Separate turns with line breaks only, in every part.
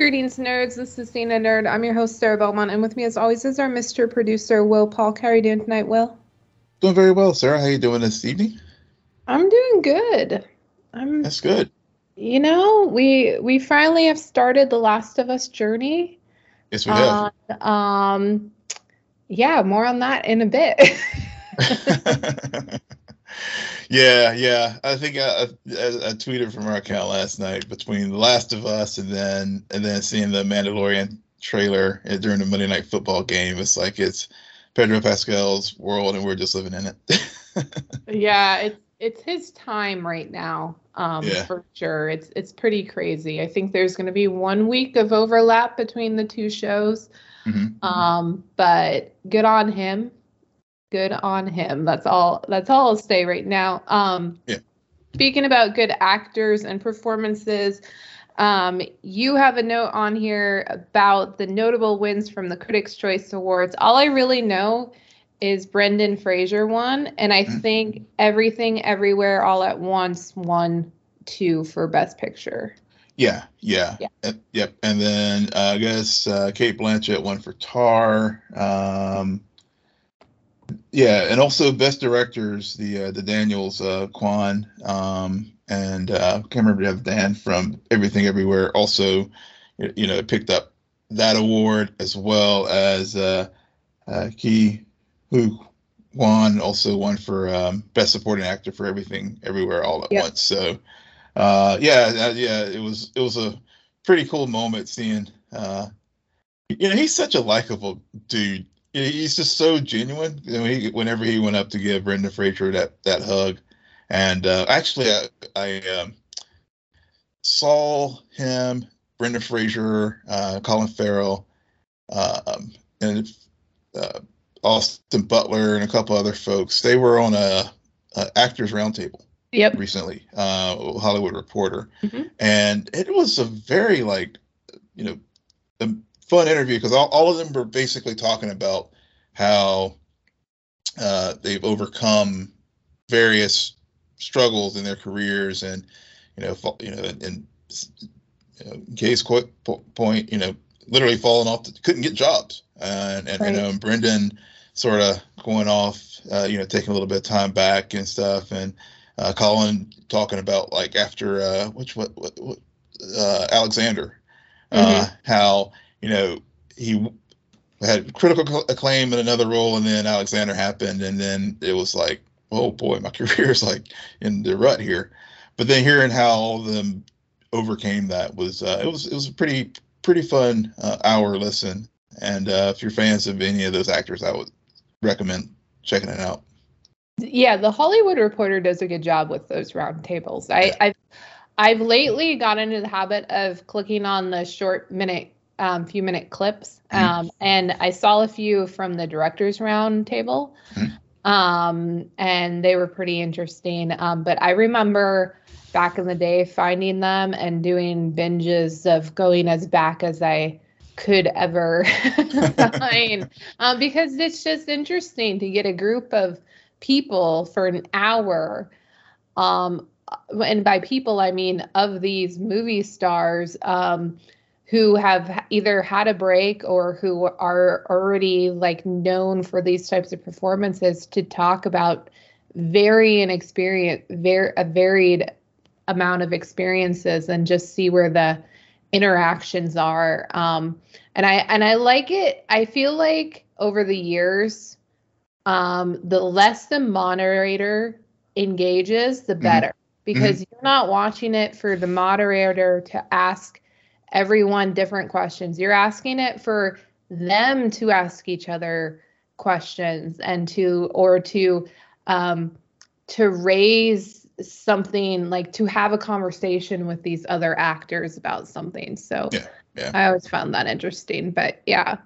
Greetings, nerds. This is Cena Nerd. I'm your host, Sarah Belmont, and with me, as always, is our Mr. Producer, Will Paul. How are you doing tonight, Will?
Doing very well, Sarah. How you doing this evening?
I'm doing good. I'm.
That's good.
You know, we we finally have started the Last of Us journey.
Yes, we have.
Uh, um, yeah, more on that in a bit.
yeah, yeah. I think I, I, I, tweeted from our account last night between The Last of Us and then and then seeing the Mandalorian trailer during the Monday Night Football game. It's like it's Pedro Pascal's world, and we're just living in it.
yeah, it's it's his time right now. Um,
yeah.
for sure. It's it's pretty crazy. I think there's going to be one week of overlap between the two shows.
Mm-hmm.
Um, but good on him. Good on him. That's all. That's all I'll say right now. Um,
yeah.
Speaking about good actors and performances, um, you have a note on here about the notable wins from the Critics' Choice Awards. All I really know is Brendan Fraser won, and I mm-hmm. think Everything Everywhere All at Once won two for Best Picture.
Yeah, yeah,
yeah.
And, yep. And then uh, I guess uh, Cate Blanchett won for Tar. Um, yeah, and also best directors, the uh, the Daniels, uh, Kwan, um, and uh, can't remember the other Dan from Everything Everywhere. Also, you know, picked up that award as well as uh, uh, Ke Huy Quan also won for um, best supporting actor for Everything Everywhere All at yep. Once. So, uh, yeah, uh, yeah, it was it was a pretty cool moment seeing. Uh, you know, he's such a likable dude he's just so genuine. You know, he, whenever he went up to give Brendan Fraser that that hug, and uh, actually, I, I um, saw him, Brendan Fraser, uh, Colin Farrell, um, and uh, Austin Butler, and a couple other folks. They were on a, a actors roundtable.
Yep.
Recently, uh, Hollywood Reporter,
mm-hmm.
and it was a very like, you know, fun interview because all, all of them were basically talking about how uh, they've overcome various struggles in their careers and you know you know in, you know, case point you know literally falling off the, couldn't get jobs and, and right. you know and Brendan sort of going off uh, you know taking a little bit of time back and stuff and uh, Colin talking about like after uh, which what, what, what uh, Alexander uh, mm-hmm. how you know, he had critical acclaim in another role, and then Alexander happened, and then it was like, oh boy, my career is like in the rut here. But then hearing how all of them overcame that was uh, it was it was a pretty pretty fun uh, hour listen. And uh, if you're fans of any of those actors, I would recommend checking it out.
Yeah, the Hollywood Reporter does a good job with those roundtables. I, yeah. I've I've lately got into the habit of clicking on the short minute um, few minute clips, mm-hmm. um, mm-hmm. and I saw a few from the directors round table, mm-hmm. um, and they were pretty interesting. Um, but I remember back in the day finding them and doing binges of going as back as I could ever find, um, because it's just interesting to get a group of people for an hour. Um, and by people, I mean of these movie stars. Um, who have either had a break or who are already like known for these types of performances to talk about varying experience very a varied amount of experiences and just see where the interactions are um and i and i like it i feel like over the years um the less the moderator engages the mm-hmm. better mm-hmm. because mm-hmm. you're not watching it for the moderator to ask everyone different questions. You're asking it for them to ask each other questions and to or to um to raise something like to have a conversation with these other actors about something. So
yeah, yeah.
I always found that interesting. But yeah.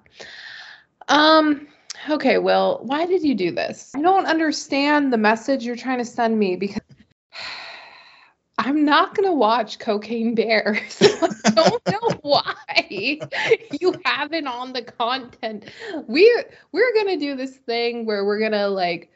Um okay, well, why did you do this? I don't understand the message you're trying to send me because I'm not gonna watch Cocaine Bear. So I don't know why you have it on the content. We're we're gonna do this thing where we're gonna like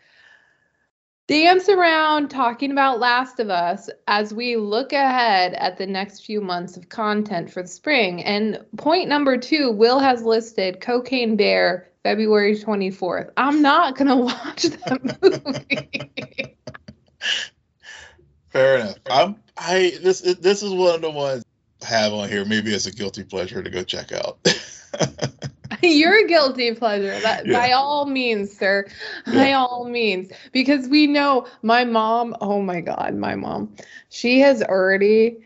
dance around talking about Last of Us as we look ahead at the next few months of content for the spring. And point number two, Will has listed Cocaine Bear February 24th. I'm not going to watch that movie.
Fair enough. I'm I this this is one of the ones I have on here maybe as a guilty pleasure to go check out.
You're a guilty pleasure. That
Yeah.
by all means, sir.
Yeah.
By all means. Because we know my mom, oh my God, my mom, she has already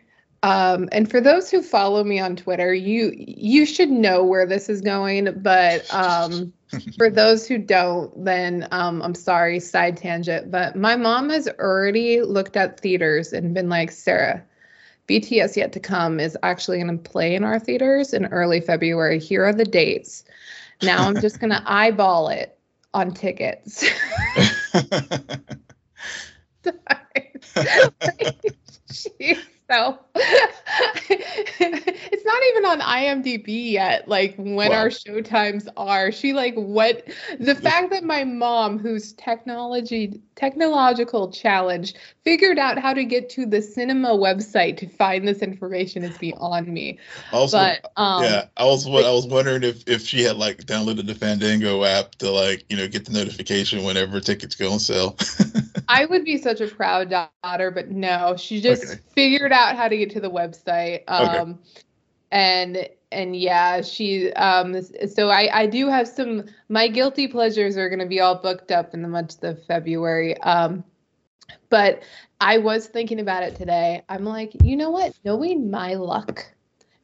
um, and for those who follow me on Twitter, you you should know where this is going. But um, for those who don't, then um, I'm sorry, side tangent. But my mom has already looked at theaters and been like, Sarah, BTS Yet to Come is actually going to play in our theaters in early February. Here are the dates. Now I'm just going to eyeball it on tickets. She's so it's not even on IMDb yet. Like when
Wow.
our showtimes are. She like what the fact that my mom, who's technology technological challenge, figured out how to get to the cinema website to find this information is beyond me.
also,
But um
yeah, I was I was wondering if if she had like downloaded the Fandango app to like you know get the notification whenever tickets go on sale.
I would be such a proud daughter, but no, she just
Okay.
figured out how to get to the website. Um, and and yeah, she um so I I do have some my guilty pleasures are going to be all booked up in the month of February. Um, but I was thinking about it today. I'm like, you know what? Knowing my luck,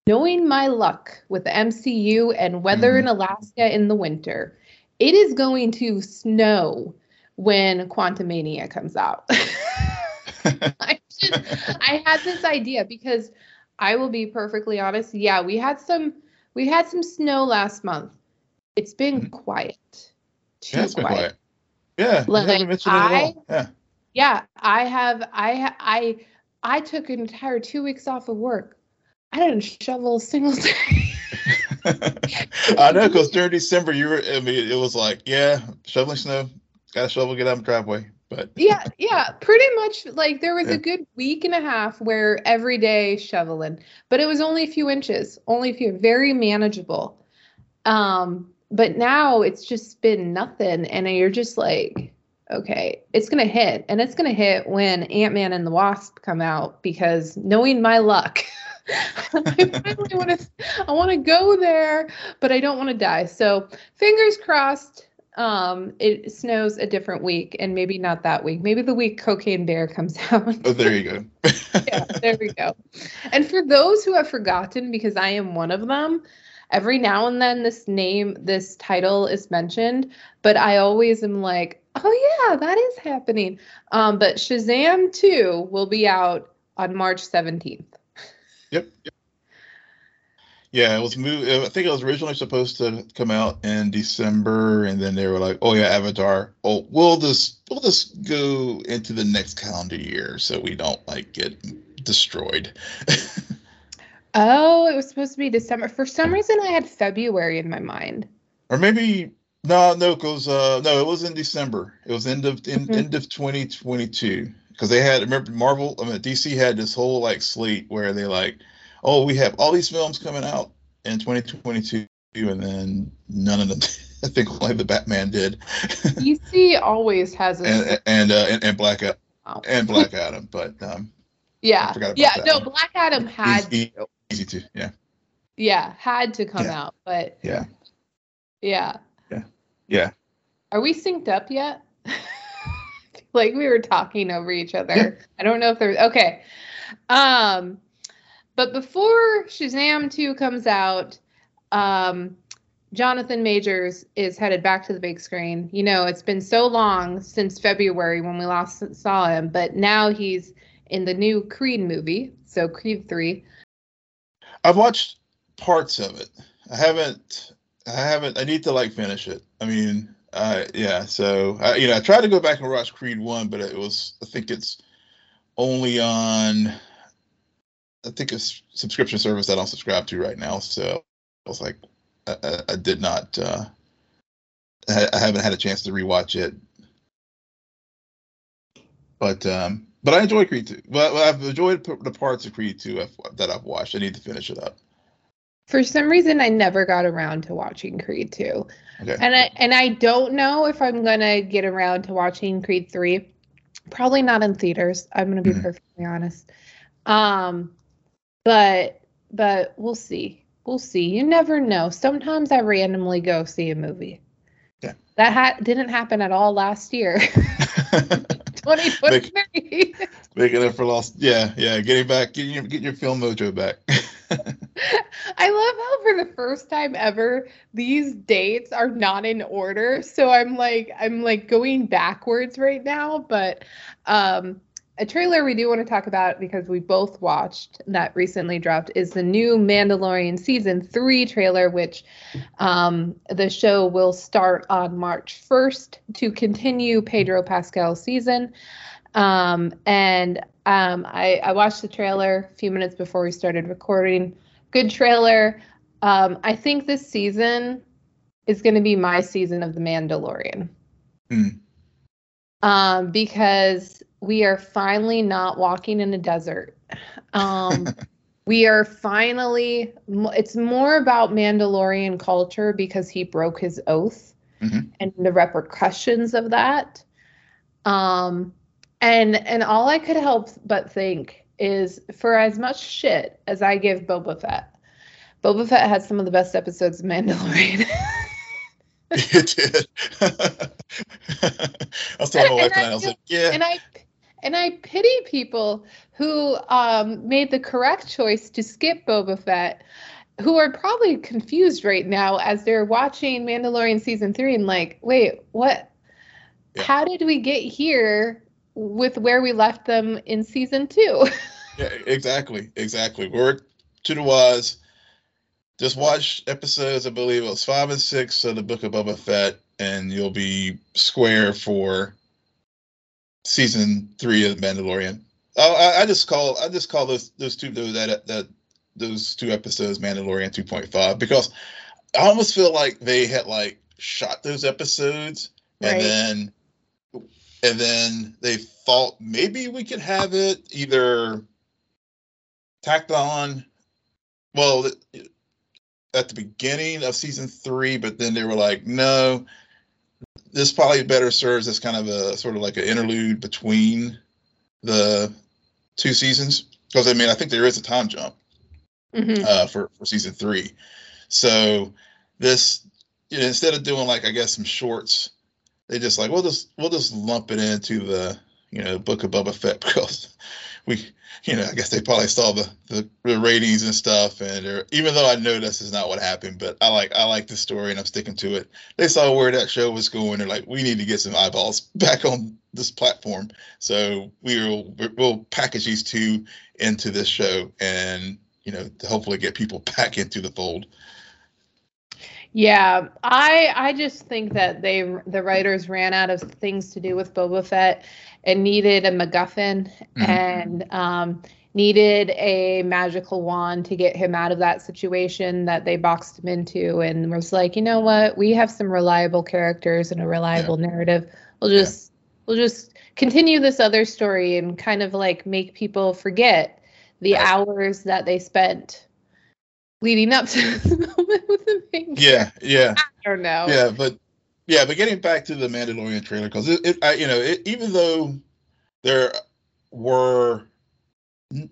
knowing my luck with the MCU and weather in Alaska in the winter, it is going to snow when Quantumania comes out. I just, I had this idea because I will be perfectly honest. Yeah, we had some we had some snow last month. It's been
Mhm.
quiet. Too
yeah, it's
quiet.
quiet. Yeah,
Like,
haven't mentioned it at
I-.
Yeah.
Yeah, I have I I I took an entire 2 weeks off of work. I didn't shovel a single day.
I know, because during December, you were, I mean, it was like, yeah, shoveling snow, got to shovel, get out of the driveway. But
yeah, yeah, pretty much like there was
Yeah.
a good week and a half where every day shoveling, but it was only a few inches, only a few, very manageable. Um, but now it's just been nothing, and you're just like, okay, it's gonna hit, and it's gonna hit when Ant Man and the Wasp come out because knowing my luck. I finally want to I want to go there, but I don't want to die. So, fingers crossed um it snows a different week and maybe not that week. Maybe the week cocaine bear comes out.
Oh, there you go.
yeah there we go. And for those who have forgotten because i am one of them every now and then this name this title is mentioned but i always am like oh yeah that is happening. Um but shazam 2 will be out on march 17th
Yep. Yeah, it was. I think it was originally supposed to come out in December, and then they were like, "Oh yeah, Avatar. Oh, we'll just we'll just go into the next calendar year, so we don't like get destroyed."
oh it was supposed to be december for some reason i had february in my mind
or maybe no, no, because uh, no, it was in December. It was end of in,
Mhm.
end of 2022 because they had remember Marvel. I mean, DC had this whole like slate where they like, oh, we have all these films coming out in 2022, and then none of them. I think only the Batman did,
DC always has a
and and uh, and, and Black Ad-
Oh.
and Black Adam, but um,
yeah, yeah. No,
one.
Black Adam had,
easy, easy to yeah
yeah, had to come
Yeah.
out, but
yeah
yeah.
yeah.
Are we synced up yet? like we were talking over each other. I don't know if there's okay. Um, but before Shazam 2 comes out, um, Jonathan Majors is headed back to the big screen. You know, it's been so long since February when we last saw him, but now he's in the new Creed movie, so Creed 3.
I've watched parts of it. I haven't. I haven't. I need to like finish it. I mean, uh, yeah. So I, you know, I tried to go back and watch Creed one, but it was. I think it's only on. I think it's subscription service that I don't subscribe to right now. So I was like, I, I, I did not. Uh, I, I haven't had a chance to rewatch it. but um, but I enjoy Creed 2. Well, I've enjoyed the parts of Creed 2 that I've watched. I need to finish it up.
For some reason, I never got around to watching Creed 2. Okay. And I and I don't know if I'm gonna get around to watching Creed 3. Probably not in theaters. I'm gonna be mm-hmm. perfectly honest. Um, but but we'll see. We'll see. You never know. Sometimes I randomly go see a movie.
Yeah.
That ha- didn't happen at all last year. 2023.
making up for lost. Yeah, yeah. Getting back, getting your, getting your film mojo back.
I love how for the first time ever these dates are not in order. So I'm like I'm like going backwards right now, but um a trailer we do want to talk about because we both watched that recently dropped is the new Mandalorian season three trailer, which um, the show will start on March 1st to continue Pedro Pascal's season. Um, and um, I, I, watched the trailer a few minutes before we started recording. Good trailer. Um, I think this season is going to be my season of The Mandalorian. Mm. Um, because we are finally not walking in a desert. Um, we are finally, it's more about Mandalorian culture because he broke his oath mm-hmm. and the repercussions of that. Um, and and all I could help but think is for as much shit as I give Boba Fett, Boba Fett had some of the best episodes of Mandalorian.
it did. I was telling my wife and I, I was like, yeah.
And I and I pity people who um, made the correct choice to skip Boba Fett, who are probably confused right now as they're watching Mandalorian season three and like, wait, what? Yeah. How did we get here with where we left them in season two?
yeah, exactly, exactly. We're to the wise. Just watch episodes, I believe it was five and six of the Book of Boba Fett, and you'll be square for season three of Mandalorian. Oh, I, I, just call I just call those those two those that that those two episodes Mandalorian 2.5 because I almost feel like they had like shot those episodes and right. then and then they thought maybe we could have it either tacked on well at the beginning of season three but then they were like no this probably better serves as kind of a sort of like an interlude between the two seasons because I mean I think there is a time jump mm-hmm. uh, for for season three, so this you know, instead of doing like I guess some shorts, they just like we'll just we'll just lump it into the you know Book of Boba Fett because we you know, I guess they probably saw the, the, the ratings and stuff, and even though I know this is not what happened, but I like I like the story and I'm sticking to it. They saw where that show was going. They're like, we need to get some eyeballs back on this platform, so we will we'll package these two into this show, and you know, hopefully get people back into the fold.
Yeah, I I just think that they the writers ran out of things to do with Boba Fett and needed a MacGuffin mm-hmm. and um, needed a magical wand to get him out of that situation that they boxed him into, and was like, you know what, we have some reliable characters and a reliable yeah. narrative. We'll just yeah. we'll just continue this other story and kind of like make people forget the hours that they spent leading up to the moment with the main
Yeah, yeah.
I don't know.
Yeah, but yeah, but getting back to the Mandalorian trailer, because it, it I, you know, it, even though there were n-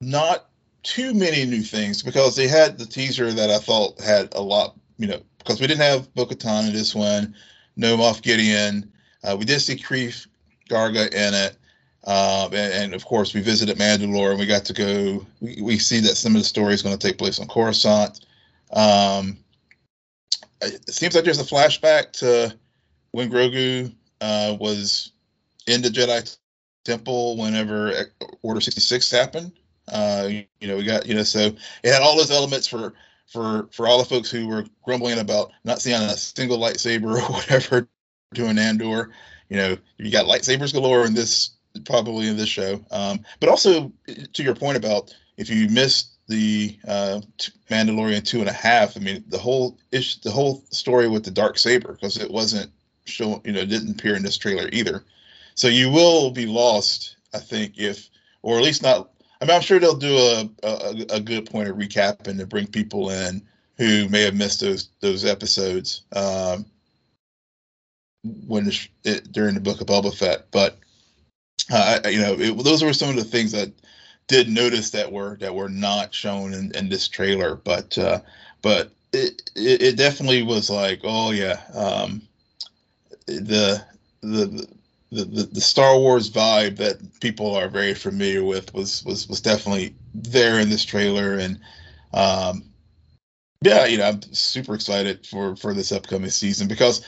not too many new things, because they had the teaser that I thought had a lot, you know, because we didn't have Bo-Katan in this one, no Moff Gideon. Uh, we did see Greef Karga in it. Um, and, and, of course, we visited Mandalore and we got to go. We, we see that some of the story is going to take place on Coruscant. Um, it seems like there's a flashback to when Grogu uh, was in the Jedi Temple whenever Order 66 happened. Uh, you, you, know, we got you know, so it had all those elements for for for all the folks who were grumbling about not seeing a single lightsaber or whatever doing Andor. You know, you got lightsabers galore in this probably in this show. Um, but also to your point about if you missed the uh, Mandalorian two and a half, I mean the whole ish, the whole story with the dark saber because it wasn't shown, you know, didn't appear in this trailer either. so you will be lost, I think, if or at least not. I mean, I'm sure they'll do a a, a good point of recap and to bring people in who may have missed those those episodes um, when it, during the book of Boba Fett. But uh, you know, it, those were some of the things that did notice that were that were not shown in, in this trailer. But uh, but it, it, it definitely was like, oh yeah, um, the the the, the, the Star Wars vibe that people are very familiar with was was was definitely there in this trailer, and um, yeah, you know, I'm super excited for for this upcoming season because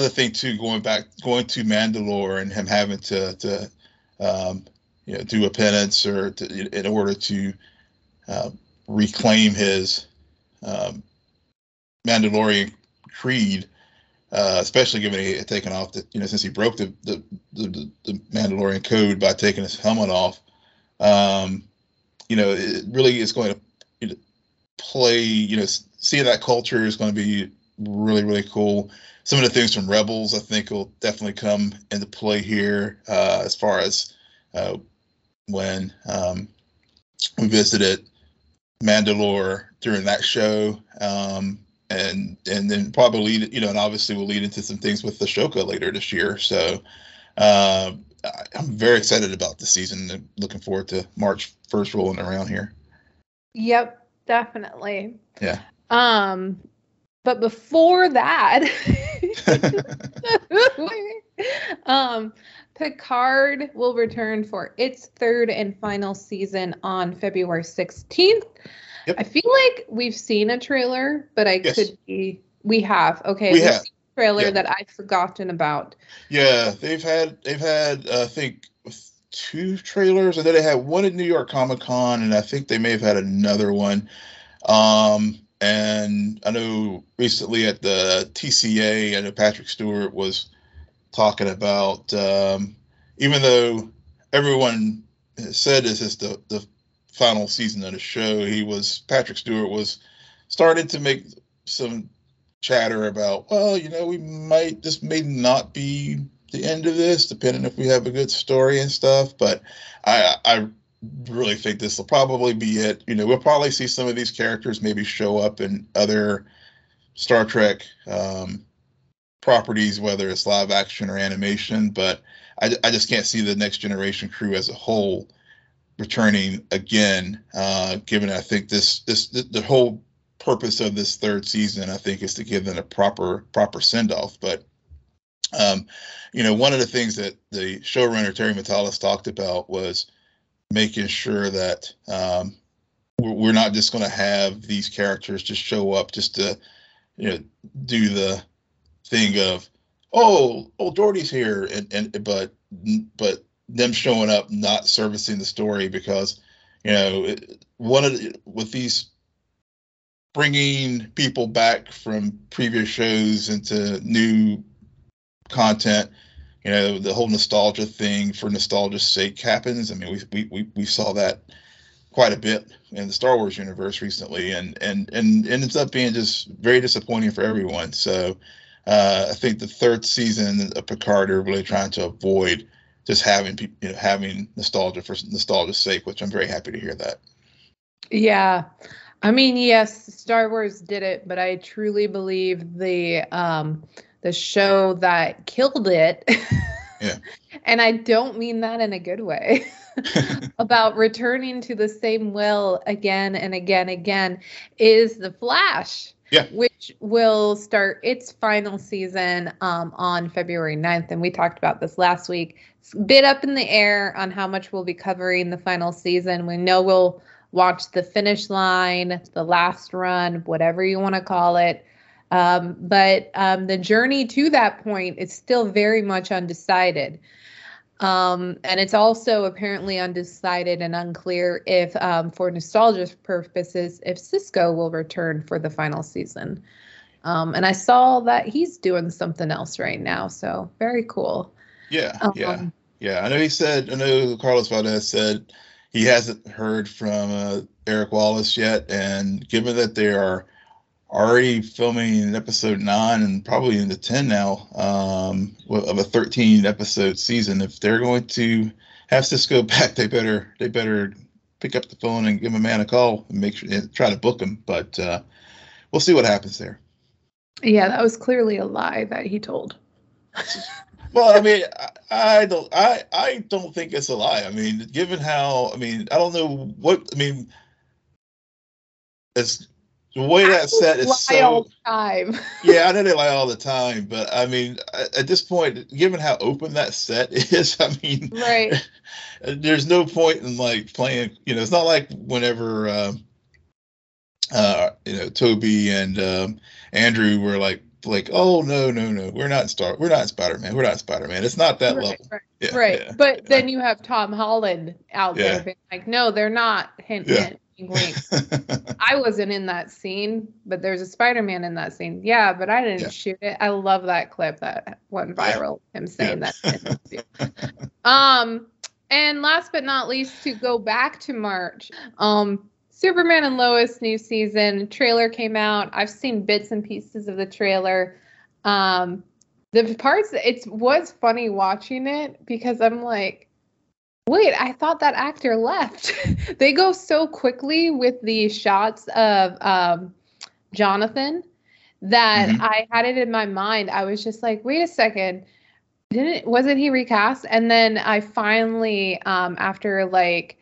the thing too, going back going to Mandalore and him having to to um, you know do a penance or to, in order to uh, reclaim his um, Mandalorian creed uh, especially given he had taken off the, you know, since he broke the the, the, the Mandalorian code by taking his helmet off. Um, you know, it really is going to you know, play. You know, seeing that culture is going to be really really cool. Some of the things from Rebels, I think, will definitely come into play here uh, as far as uh, when um, we visited Mandalore during that show. Um, and and then probably you know and obviously we'll lead into some things with the Ahsoka later this year. So uh, i'm very excited about the season and looking forward to march first rolling around here.
Yep definitely.
Yeah.
Um but before that um picard will return for its third and final season on february 16th Yep. I feel like we've seen a trailer, but I yes. could be. We have. Okay.
We have.
trailer yeah. that I've forgotten about.
Yeah, they've had they've had uh, I think two trailers, and then they had one at New York Comic Con, and I think they may have had another one. Um, and I know recently at the TCA, I know Patrick Stewart was talking about um, even though everyone said this is the the final season of the show, he was Patrick Stewart was started to make some chatter about, well, you know, we might this may not be the end of this, depending if we have a good story and stuff. But I I really think this will probably be it. You know, we'll probably see some of these characters maybe show up in other Star Trek um, properties, whether it's live action or animation. But I, I just can't see the next generation crew as a whole returning again. Uh, given I think this this the, the, whole purpose of this third season, I think, is to give them a proper proper send off. But um, you know, one of the things that the showrunner Terry Matalas talked about was making sure that um, we're not just going to have these characters just show up just to you know do the thing of oh, oh old Geordi's here and and but but them showing up not servicing the story because you know one of the, with these bringing people back from previous shows into new content you know the whole nostalgia thing for nostalgia's sake happens. I mean we we we, we saw that quite a bit in the star wars universe recently and and and ends up being just very disappointing for everyone. So uh, i think the third season of picard are really trying to avoid just having people, you know, having nostalgia for nostalgia's sake, which I'm very happy to hear that.
Yeah. I mean, yes, Star Wars did it, but I truly believe the um the show that killed it.
yeah.
And I don't mean that in a good way. about returning to the same well again and again again is the Flash.
Yeah.
Which will start its final season um, on February 9th. And we talked about this last week. It's a bit up in the air on how much we'll be covering the final season. We know we'll watch the finish line, the last run, whatever you want to call it. Um, but um, the journey to that point is still very much undecided. Um, and it's also apparently undecided and unclear if, um, for nostalgia purposes, if Cisco will return for the final season. Um, and I saw that he's doing something else right now, so very cool.
Yeah, yeah, um, yeah. I know he said. I know Carlos Valdes said he hasn't heard from uh, Eric Wallace yet, and given that they are already filming episode nine and probably into 10 now um, of a 13 episode season. If they're going to have Cisco back, they better they better pick up the phone and give a man a call and make sure and try to book him. But uh, we'll see what happens there.
Yeah, that was clearly a lie that he told.
well, I mean, I, I, don't, I, I don't think it's a lie. I mean, given how, I mean, I don't know what, I mean, it's the way that set is so.
All the time.
yeah, I know they lie all the time, but I mean, at this point, given how open that set is, I mean,
right?
There's no point in like playing. You know, it's not like whenever. Uh, uh, you know, Toby and um, Andrew were like, like, oh no, no, no, we're not Star, we're not Spider Man, we're not Spider Man. It's not that
right,
level,
right? Yeah, right. Yeah, but yeah. then you have Tom Holland out there being like, no, they're not. Hint, hint. Wink. I wasn't in that scene, but there's a Spider Man in that scene. Yeah, but I didn't shoot it. I love that clip that went viral. Him saying that. um, and last but not least, to go back to March, um, Superman and Lois new season trailer came out. I've seen bits and pieces of the trailer. Um, the parts it was funny watching it because I'm like, wait, I thought that actor left. they go so quickly with the shots of um, Jonathan that mm-hmm. I had it in my mind. I was just like, wait a second. Didn't wasn't he recast? And then I finally, um, after like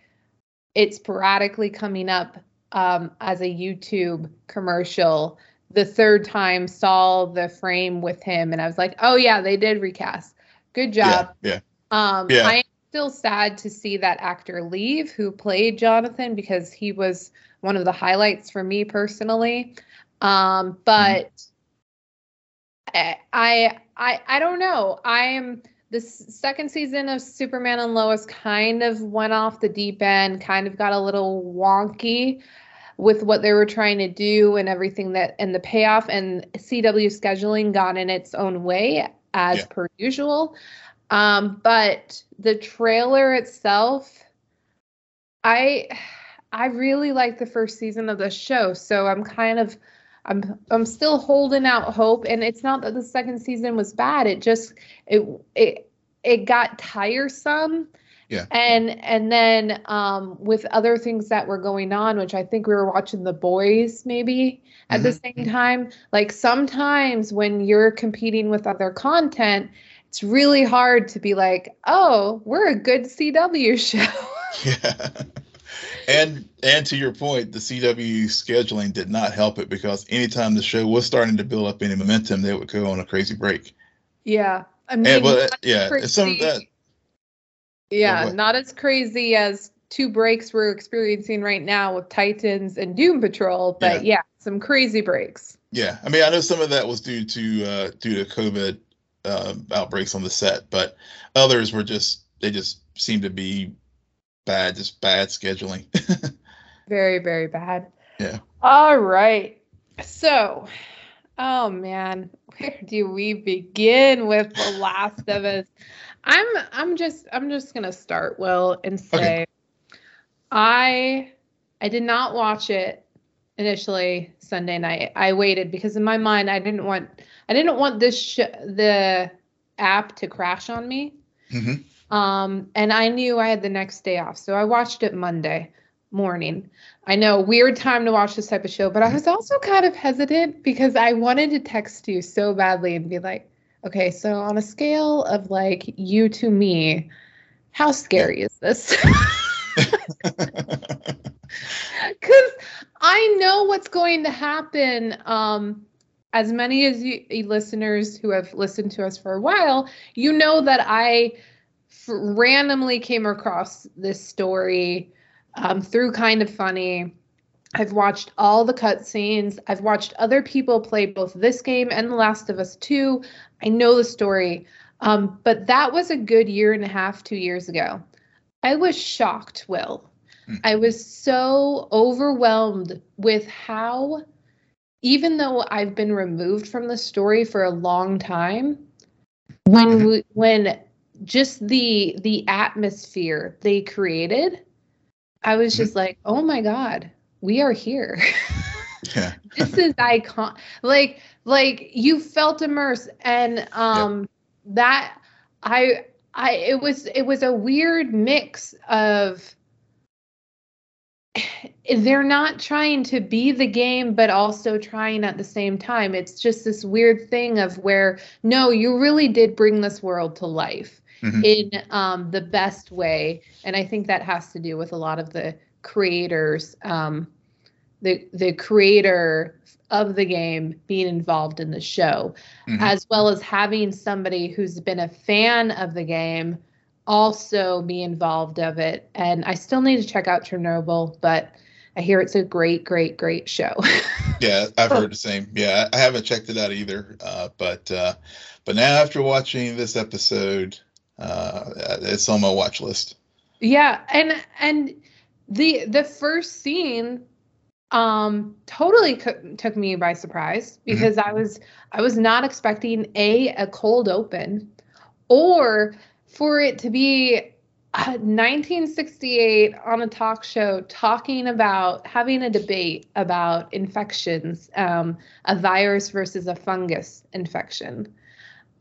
it's sporadically coming up um, as a YouTube commercial. The third time saw the frame with him, and I was like, "Oh yeah, they did recast. Good job."
Yeah.
yeah. Um, yeah. I still sad to see that actor leave, who played Jonathan, because he was one of the highlights for me personally. Um, but mm-hmm. I, I, I don't know. I am the second season of Superman and Lois kind of went off the deep end, kind of got a little wonky with what they were trying to do and everything that and the payoff and CW scheduling got in its own way as yeah. per usual. Um, but the trailer itself, I I really like the first season of the show, so I'm kind of I'm I'm still holding out hope. And it's not that the second season was bad. It just it it it got tiresome.
Yeah.
And and then um with other things that were going on which I think we were watching the boys maybe at mm-hmm. the same time. Like sometimes when you're competing with other content it's really hard to be like oh we're a good CW show
yeah and and to your point, the CW scheduling did not help it because anytime the show was starting to build up any momentum, they would go on a crazy break.
Yeah, I mean,
and, but, yeah, crazy, some of that.
Yeah, not as crazy as two breaks we're experiencing right now with Titans and Doom Patrol, but yeah, yeah some crazy breaks.
Yeah, I mean, I know some of that was due to uh, due to COVID uh, outbreaks on the set, but others were just they just seemed to be bad, just bad scheduling.
very, very bad.
Yeah.
All right. So, oh man, where do we begin with The Last of Us? I'm I'm just I'm just gonna start, Will, and say okay. I I did not watch it initially Sunday night. I waited because in my mind I didn't want I didn't want this sh- the app to crash on me.
Mm-hmm.
Um, and I knew I had the next day off. So I watched it Monday morning. I know, weird time to watch this type of show, but I was also kind of hesitant because I wanted to text you so badly and be like, okay, so on a scale of like you to me, how scary is this? Because I know what's going to happen. Um, as many as you listeners who have listened to us for a while, you know that I randomly came across this story um, through Kind of Funny. I've watched all the cutscenes. I've watched other people play both this game and The Last of Us 2. I know the story. Um, but that was a good year and a half, two years ago. I was shocked, Will. I was so overwhelmed with how, even though I've been removed from the story for a long time, when we, when just the the atmosphere they created i was just like oh my god we are here
Yeah.
this is icon like like you felt immersed and um that I I it was it was a weird mix of they're not trying to be the game but also trying at the same time it's just this weird thing of where no you really did bring this world to life
Mhm.
in um, the best way and i think that has to do with a lot of the creators um, the the creator of the game being involved in the show
Mhm.
as well as having somebody who's been a fan of the game also be involved of it and i still need to check out chernobyl but i hear it's a great great great show
Yeah, I've heard the same. Yeah, I haven't checked it out either. Uh, but uh, but now after watching this episode, uh, it's on my watch list.
yeah and and the the first scene um totally co- took me by surprise because i was i was not expecting a a cold open or for it to be uh, 1968 on a talk show talking about having a debate about infections um, a virus versus a fungus infection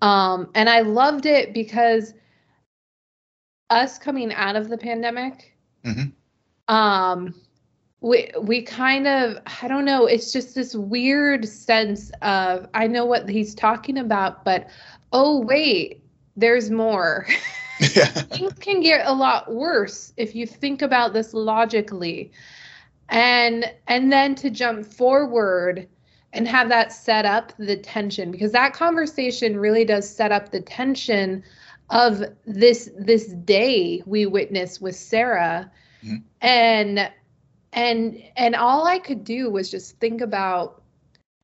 um, and i loved it because us coming out of the pandemic
Mhm.
um we we kind of i don't know it's just this weird sense of i know what he's talking about but oh wait there's more
yeah.
things can get a lot worse if you think about this logically and and then to jump forward and have that set up the tension because that conversation really does set up the tension of this this day we witnessed with Sarah
Mhm.
and and and all I could do was just think about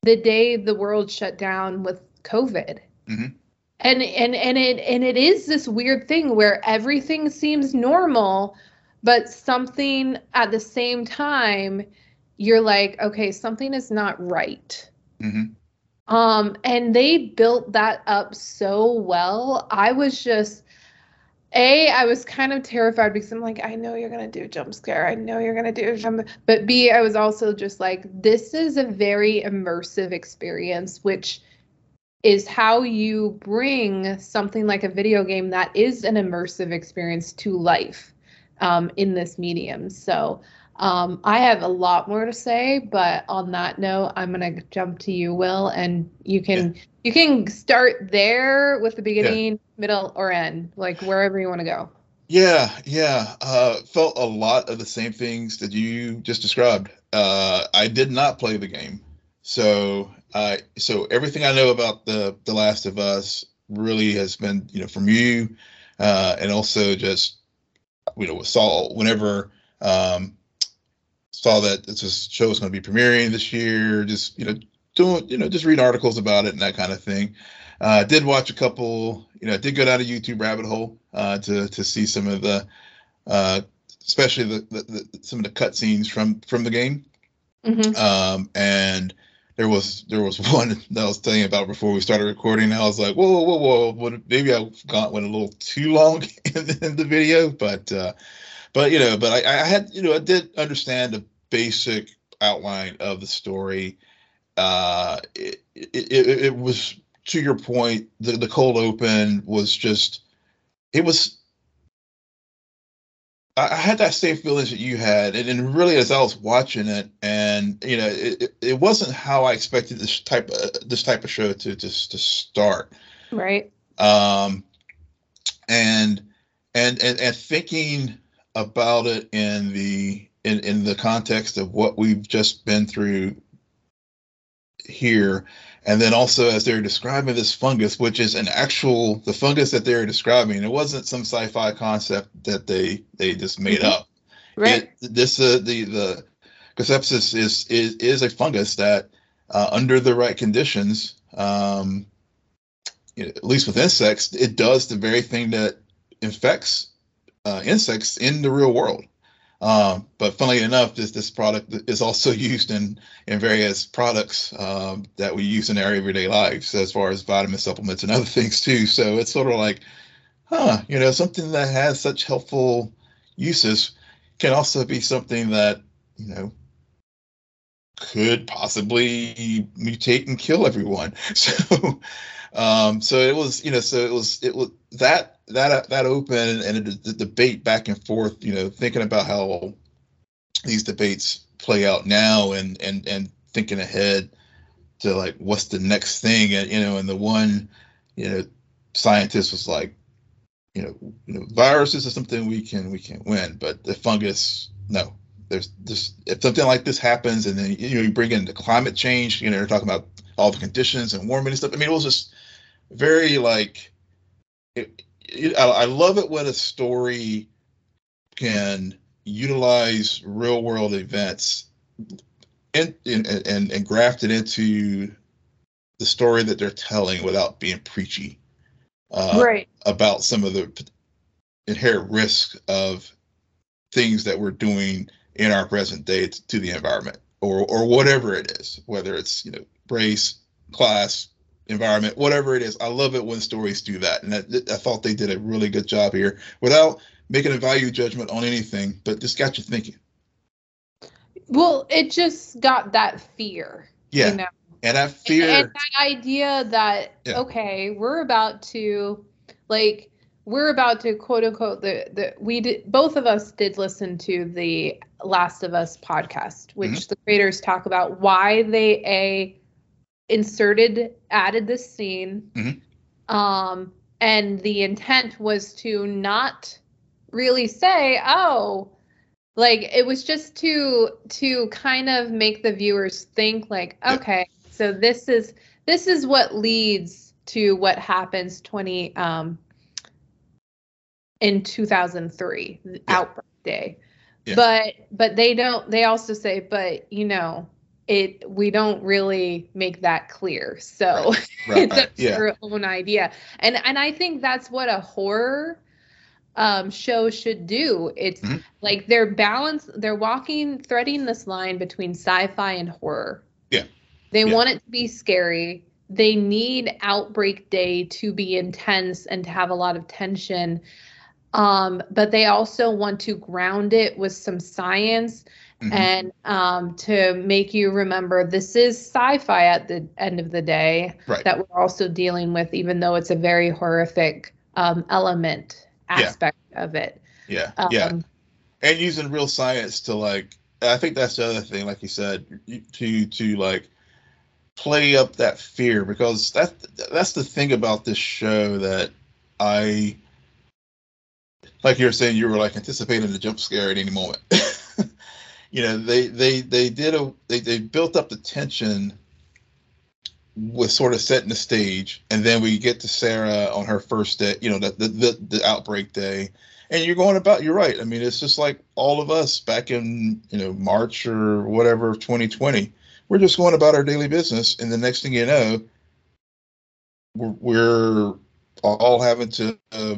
the day the world shut down with COVID
Mhm.
And and and it and it is this weird thing where everything seems normal but something at the same time you're like okay something is not right.
Hmm
um and they built that up so well. I was just a i was kind of terrified because i'm like i know you're going to do a jump scare. I know you're going to do a jump but b i was also just like this is a very immersive experience which is how you bring something like a video game that is an immersive experience to life um, in this medium so um, I have a lot more to say, but on that note, I'm gonna jump to you, Will, and you can you can start there with the beginning, middle, or end, like wherever you want to go.
Yeah, yeah. Uh, felt a lot of the same things that you just described. Uh, I did not play the game, so uh, so everything I know about the The Last of Us really has been you know from you, uh, and also just you know saw whenever um, saw that this show was going to be premiering this year. Just you know doing you know just reading articles about it and that kind of thing. Uh, did watch a couple, you know, did go down a YouTube rabbit hole uh, to to see some of the, uh, especially the, the, the some of the cutscenes from from the game.
Mhm.
Um, and there was there was one that I was telling you about before we started recording. I was like, whoa, whoa, whoa, whoa. maybe I got went a little too long in, in the video, but uh, but you know, but I, I had you know I did understand the basic outline of the story. Uh, it, it, it, it was to your point, the, the cold open was just, it was, I, I had that same feelings that you had. And, and really, as I was watching it, and, you know, it, it, wasn't how I expected this type of, this type of show to just to start.
Right.
Um, and, and, and, and thinking about it in the, in, in the context of what we've just been through here and then also as they're describing this fungus which is an actual the fungus that they're describing it wasn't some sci-fi concept that they they just made
Mhm.
up
Right.
it, this uh, the the Cordyceps is is is a fungus that uh, under the right conditions um you know, at least with insects it does the very thing that infects uh, insects in the real world um, but funnily enough, this this product is also used in in various products um, that we use in our everyday lives, as far as vitamin supplements and other things too. So it's sort of like, huh, you know, something that has such helpful uses can also be something that you know could possibly mutate and kill everyone. So, um, so it was, you know, so it was, it was that that that open and the debate back and forth. You know, thinking about how these debates play out now, and and and thinking ahead to like what's the next thing, and you know, and the one, you know, scientist was like, you know, you know, viruses are something we can we can win, but the fungus, no. There's this if something like this happens, and then you know you bring in the climate change, you know, you're talking about all the conditions and warming and stuff. I mean, it was just very like. It, it, I, I love it when a story can utilize real world events and, and, and, and graft it into the story that they're telling without being preachy
uh, right.
about some of the inherent risk of things that we're doing in our present day to the environment or or whatever it is, whether it's you know race, class, environment, whatever it is. I love it when stories do that, and I, I thought they did a really good job here without making a value judgment on anything, but just got you thinking.
Well, it just got that fear.
Yeah. You know? And that fear. And, and
that idea that, yeah. okay, we're about to, like, we're about to quote unquote the the we did both of us did listen to the Last of Us podcast, which mm-hmm. the creators talk about why they a inserted added this scene, mm-hmm. um, and the intent was to not really say, oh, like it was just to to kind of make the viewers think like, okay, so this is this is what leads to what happens 20 um in 2003 yeah. outbreak day yeah. but but they don't they also say but you know it we don't really make that clear so right. Right. it's yeah. your own idea and and i think that's what a horror um, show should do it's mm-hmm. like they're balanced they're walking threading this line between sci-fi and horror
yeah
they yeah. want it to be scary they need outbreak day to be intense and to have a lot of tension um, but they also want to ground it with some science mm-hmm. and um, to make you remember this is sci-fi at the end of the day
right.
that we're also dealing with, even though it's a very horrific um, element aspect
yeah.
of it.
Yeah, yeah, um, and using real science to like. I think that's the other thing, like you said, to to like play up that fear because that's that's the thing about this show that I like you were saying you were like anticipating the jump scare at any moment. you know, they they they did a they they built up the tension with sort of setting the stage, and then we get to Sarah on her first day, you know, the the the, the outbreak day. And you're going about you're right. I mean, it's just like all of us back in, you know, March or whatever of 2020. We're just going about our daily business, and the next thing you know, we're, we're all having to uh,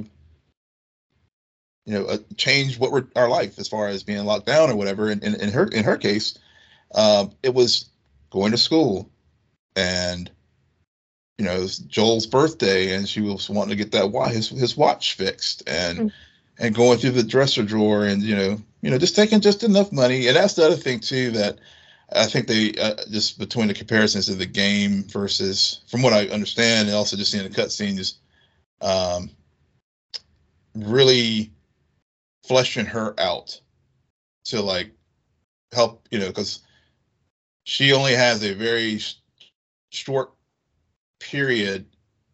you know, uh, change what we're our life as far as being locked down or whatever. And in, her in her case, um, it was going to school, and you know, it was Joel's birthday, and she was wanting to get that watch his his watch fixed, and mm-hmm. and going through the dresser drawer, and you know, you know, just taking just enough money. And that's the other thing too that. I think they uh, just between the comparisons of the game versus, from what I understand, and also just seeing the cutscenes, um, really fleshing her out to like help, you know, because she only has a very sh- short period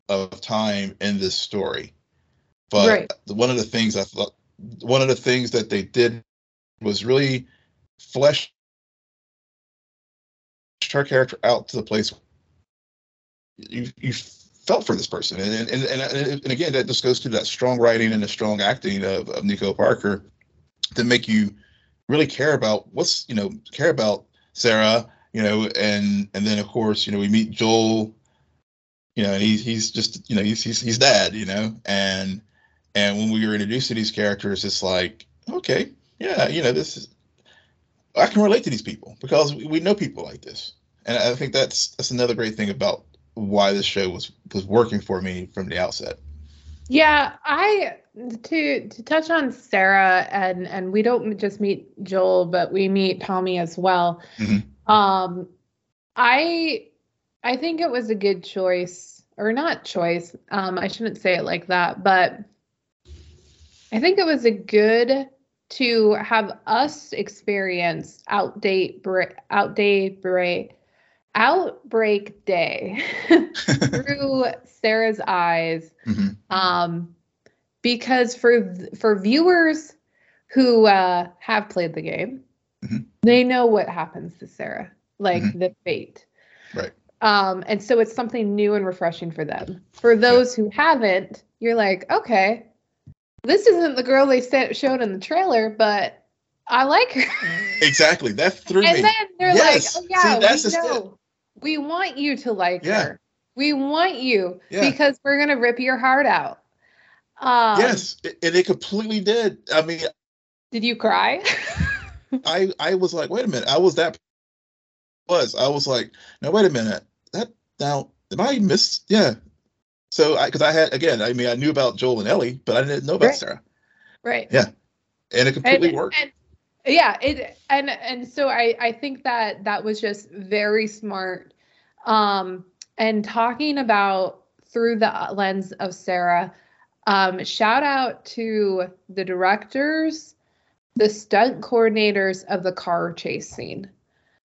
of time in this story. But right. one of the things I thought, one of the things that they did was really flesh her character out to the place you you felt for this person. And and, and, and, again, that just goes to that strong writing and the strong acting of, of Nico Parker to make you really care about what's, you know, care about Sarah, you know, and and then of course, you know, we meet Joel, you know, and he's he's just, you know, he's he's, he's dad, you know, and and when we were introduced to these characters, it's like, okay, yeah, you know, this is I can relate to these people because we, we know people like this. And I think that's that's another great thing about why this show was was working for me from the outset.
Yeah, I to to touch on Sarah and and we don't just meet Joel, but we meet Tommy as well. Mm-hmm. Um, I I think it was a good choice, or not choice. Um, I shouldn't say it like that, but I think it was a good to have us experience outdate outdate break, outbreak day through Sarah's eyes.
hmm
Um, because for for viewers who uh, have played the game,
Mhm.
they know what happens to Sarah, like
Mhm.
the fate.
Right.
Um, and so it's something new and refreshing for them. For those who haven't, you're like, okay, this isn't the girl they showed in the trailer, but I like her.
Exactly. That threw
and
me.
then they're
Yes.
like, oh yeah,
See, that's
we know. We want you to like
Yeah.
her. We want you
Yeah.
because we're gonna rip your heart out. Um,
yes, and it completely did. I mean,
Did you cry?
I I was like, wait a minute, I was that was I was like, no, wait a minute, that now am I missed? Yeah. So I because I had again, I mean, I knew about Joel and Ellie, but I didn't know about
Right.
Sarah,
right.
Yeah, and it completely
and,
worked.
and- yeah, it and and so I I think that that was just very smart. Um, and talking about through the lens of Sarah. Um, shout out to the directors, the stunt coordinators of the car chase scene.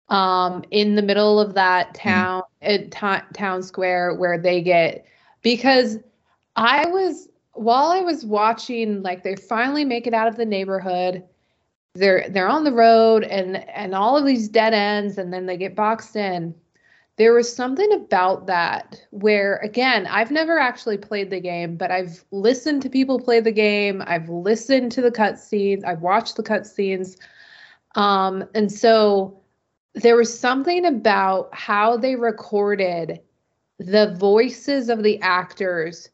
Um, in the middle of that town, at ta- town square where they get because I was while I was watching, like they finally make it out of the neighborhood. They're they're on the road and and all of these dead ends, and then they get boxed in. There was something about that where again, I've never actually played the game, but I've listened to people play the game. I've listened to the cutscenes. I've watched the cutscenes. Um, and so there was something about how they recorded the voices of the actors,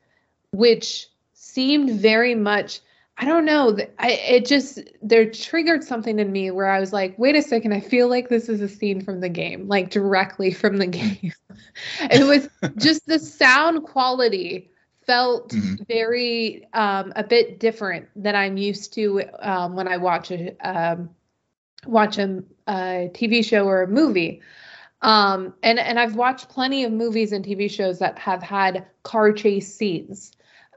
which seemed very much I don't know. I it just there triggered something in me where I was like, wait a second, I feel like this is a scene from the game, like directly from the game. it was just the sound quality felt
Mhm.
very um, a bit different than I'm used to um, when I watch a um, watch a, a TV show or a movie. Um, and and I've watched plenty of movies and TV shows that have had car chase scenes.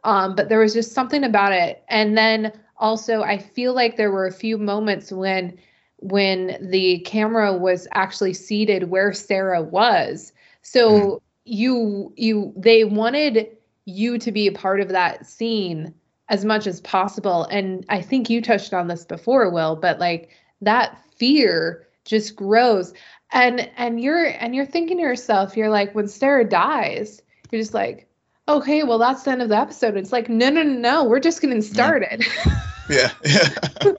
Um, but there was just something about it. And then also I feel like there were a few moments when when the camera was actually seated where Sarah was. So you you they wanted you to be a part of that scene as much as possible. And I think you touched on this before, Will, but like that fear just grows. And and you're and you're thinking to yourself, you're like, when Sarah dies, you're just like, okay, well that's the end of the episode. It's like, no, no, no, no, we're just getting started.
Yeah, yeah,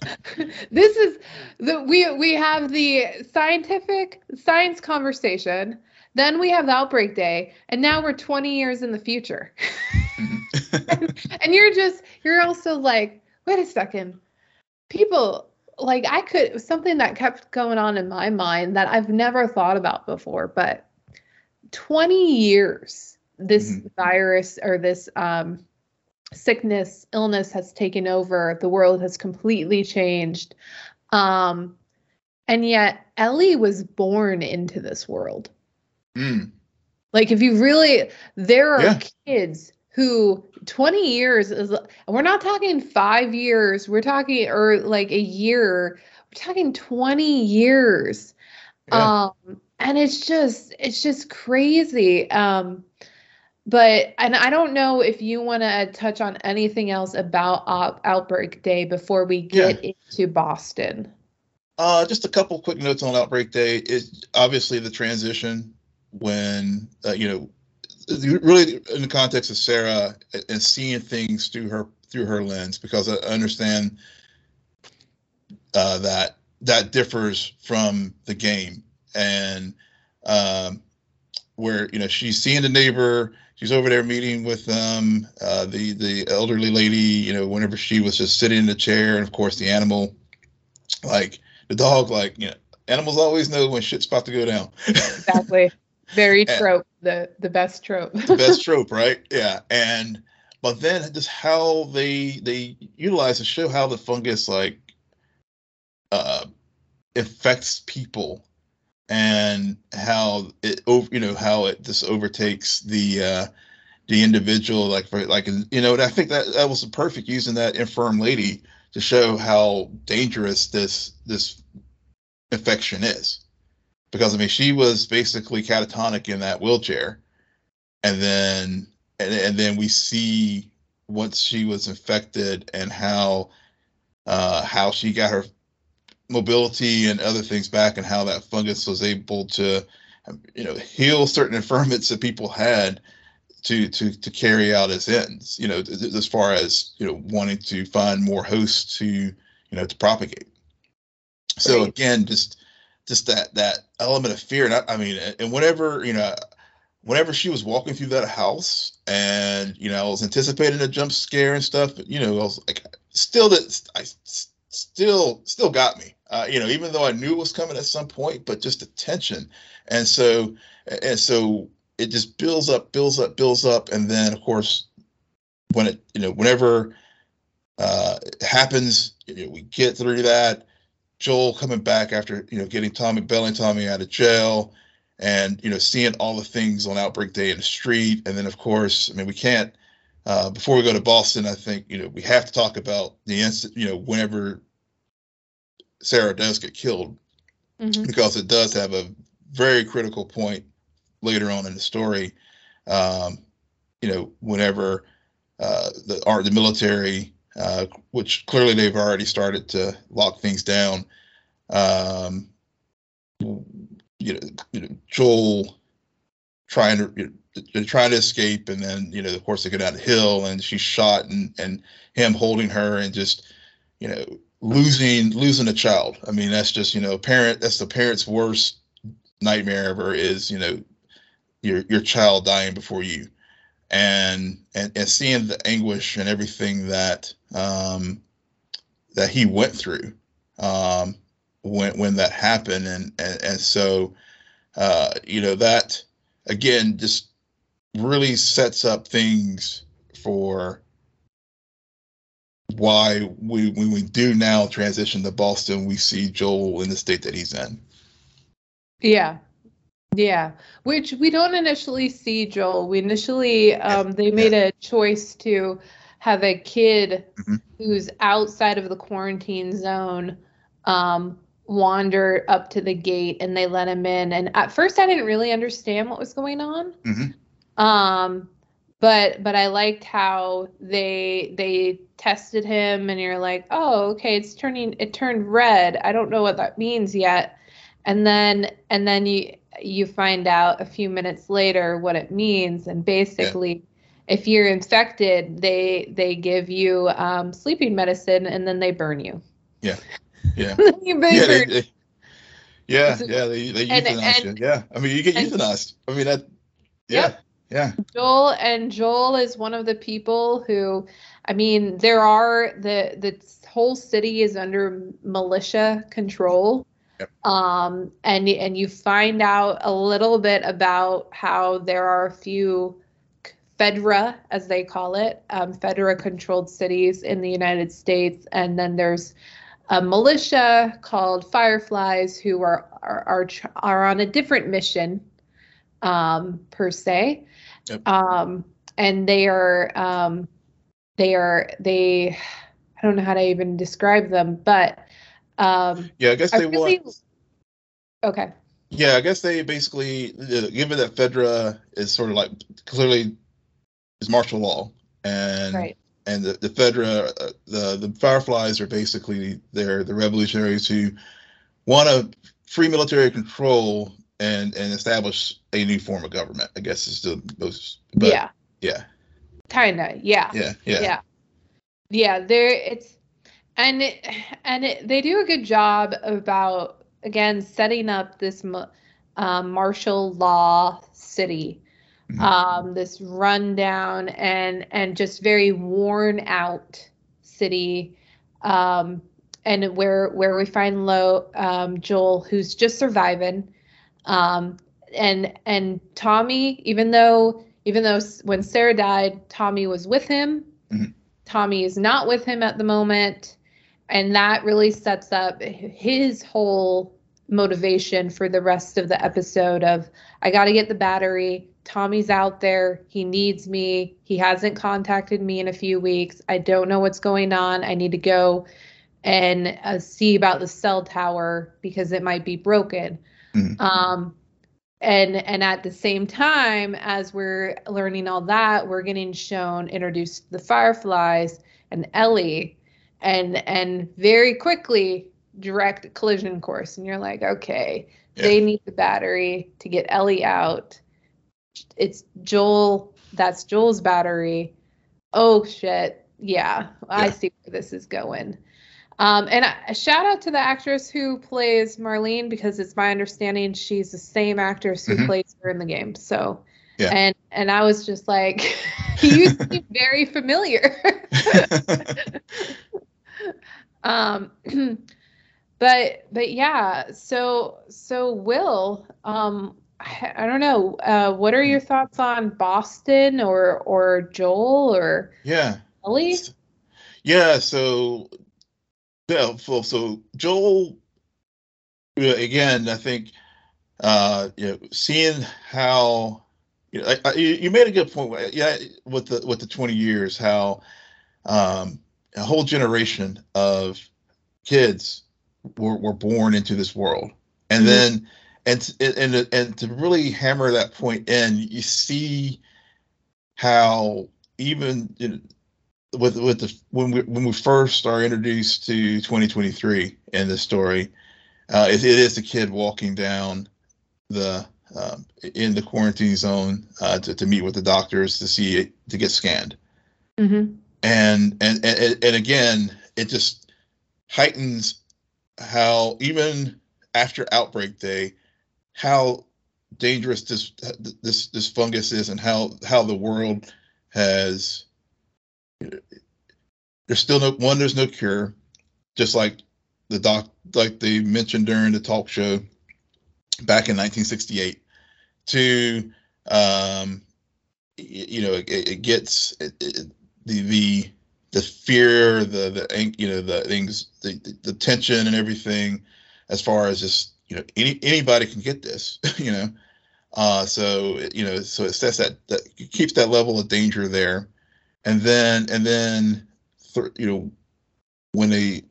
this is the we we have the scientific science conversation then we have the outbreak day and now we're 20 years in the future. Mm-hmm. And you're just you're also like wait a second. People like i could something that kept going on in my mind that i've never thought about before but 20 years this
Mhm.
virus or this um sickness illness has taken over the world has completely changed um and yet ellie was born into this world
Mm,
like if you really there are
Yeah.
kids who 20 years is we're not talking 5 years we're talking or like a year we're talking 20 years
yeah.
um and it's just it's just crazy um but and i don't know if you want to touch on anything else about out- outbreak day before we get into boston.
Uh, just a couple quick notes on Outbreak Day. Is obviously the transition when uh, you know, really in the context of Sarah and seeing things through her through her lens, because I understand uh, that that differs from the game, and um, where you know she's seeing the neighbor, she's over there meeting with um, uh, the the elderly lady, you know, whenever she was just sitting in the chair, and of course the animal, like the dog, like you know, animals always know when shit's about to go down.
exactly very
And-
trope the the best trope
the best trope, right? Yeah, and but then just how they they utilize to show how the fungus like uh affects people and how it you know how it just overtakes the uh the individual like for like you know i think that that was perfect using that infirm lady to show how dangerous this this infection is. Because i mean she was basically catatonic in that wheelchair and then and, and then we see once she was infected and how uh how she got her mobility and other things back and how that fungus was able to you know heal certain infirmities that people had to to to carry out its ends you know as far as you know wanting to find more hosts to you know to propagate. So right. again just just that that element of fear. And I, I mean and whenever you know whenever she was walking through that house and you know i was anticipating a jump scare and stuff but you know i was like still that i still still got me uh, you know, even though I knew it was coming at some point, but just the tension. And so, and so it just builds up, builds up, builds up. And then, of course, when it, you know, whenever uh, it happens, you know, we get through that. Joel coming back after, you know, getting Tommy, bailing Tommy out of jail and, you know, seeing all the things on Outbreak Day in the street. And then, of course, I mean, we can't, uh, before we go to Boston, I think, you know, we have to talk about the instant, you know, whenever Sarah does get killed mm-hmm. because it does have a very critical point later on in the story. Um, you know, whenever uh, the art, the military, uh, which clearly they've already started to lock things down. Um, you know, you know, Joel trying to you know, trying to escape, and then you know, of course, they go down the hill, and she's shot, and and him holding her, and just you know, losing losing a child. I mean, that's just you know, parent. That's the parent's worst nightmare ever. Is you know, your your child dying before you, and and and seeing the anguish and everything that um, that he went through um, when when that happened, and and and so uh, you know that again just really sets up things for why we when we do now transition to Boston, we see Joel in the state that he's in.
Yeah. Yeah, which we don't initially see Joel. We initially um, they made a choice to have a kid mm-hmm. who's outside of the quarantine zone um, wander up to the gate, and they let him in. And at first, I didn't really understand what was going on. Mm-hmm. Um, but but I liked how they they tested him and you're like, "Oh, okay, it's turning it turned red. I don't know what that means yet." And then and then you you find out a few minutes later what it means and basically yeah. if you're infected, they they give you um, sleeping medicine and then they burn you.
Yeah. Yeah. yeah, they, they, yeah, yeah, they, they euthanize you. Yeah. I mean, you get and, euthanized. I mean, that, yeah. Yep. Yeah.
Joel and Joel is one of the people who I mean there are the the whole city is under militia control. Yep. Um and and you find out a little bit about how there are a few Fedra, as they call it, um, Fedra controlled cities in the United States. And then there's a militia called Fireflies who are, are, are, are on a different mission, um, per se. Yep. Um, and they are um, they are they I don't know how to even describe them, but um,
yeah, I guess they really, want.
Okay.
Yeah, I guess they basically, given that Fedra is sort of like clearly is martial law, and right. and the, the Fedra, uh, the the Fireflies are basically they're the revolutionaries who want to free military control and and establish a new form of government. I guess is the most. But,
yeah.
Yeah.
Kinda. Yeah.
Yeah. Yeah.
Yeah. Yeah. There. It's and it, and it, they do a good job about again setting up this um, martial law city. Mm-hmm. Um, this rundown and and just very worn out city um, and where where we find low um, Joel who's just surviving um, and and Tommy, even though even though when Sarah died, Tommy was with him. Mm-hmm. Tommy is not with him at the moment, and that really sets up his whole motivation for the rest of the episode of I got to get the battery. Tommy's out there. He needs me. He hasn't contacted me in a few weeks. I don't know what's going on. I need to go and uh, see about the cell tower because it might be broken. Mm-hmm. Um, and and at the same time as we're learning all that, we're getting shown introduced the Fireflies and Ellie, and and very quickly direct collision course, and you're like, okay, yeah. they need the battery to get Ellie out. It's Joel. That's Joel's battery. Oh shit. Yeah, yeah. I see where this is going. Um, and a shout out to the actress who plays Marlene because it's my understanding she's the same actress who mm-hmm. plays her in the game. So, yeah. and and I was just like, he used to be very familiar. um, but but yeah, so so Will, um, I, I don't know, uh, what are your thoughts on Boston or or Joel or
yeah,
Ellie?
Yeah, so yeah, so, so Joel, again, I think, uh, you know, seeing how, you know, I, you made a good point. Yeah, with the with the 20 years, how um, a whole generation of kids were, were born into this world, and mm-hmm. then and and and to really hammer that point in, you see how even you know, with with the when we when we first are introduced to 2023 in this story, uh, it, it is the kid walking down the um, in the quarantine zone uh, to, to meet with the doctors to see it, to get scanned. Mm-hmm. And, and and and again, it just heightens how even after outbreak day, how dangerous this this this fungus is, and how how the world has there's still no one. There's no cure, just like the doc, like they mentioned during the talk show back in 1968. To um, you know, it, it gets it, it, the the the fear, the the you know the things, the, the, the tension and everything, as far as just you know any anybody can get this, you know. Uh, so you know, so it sets that that keeps that level of danger there and then and then th- you know when they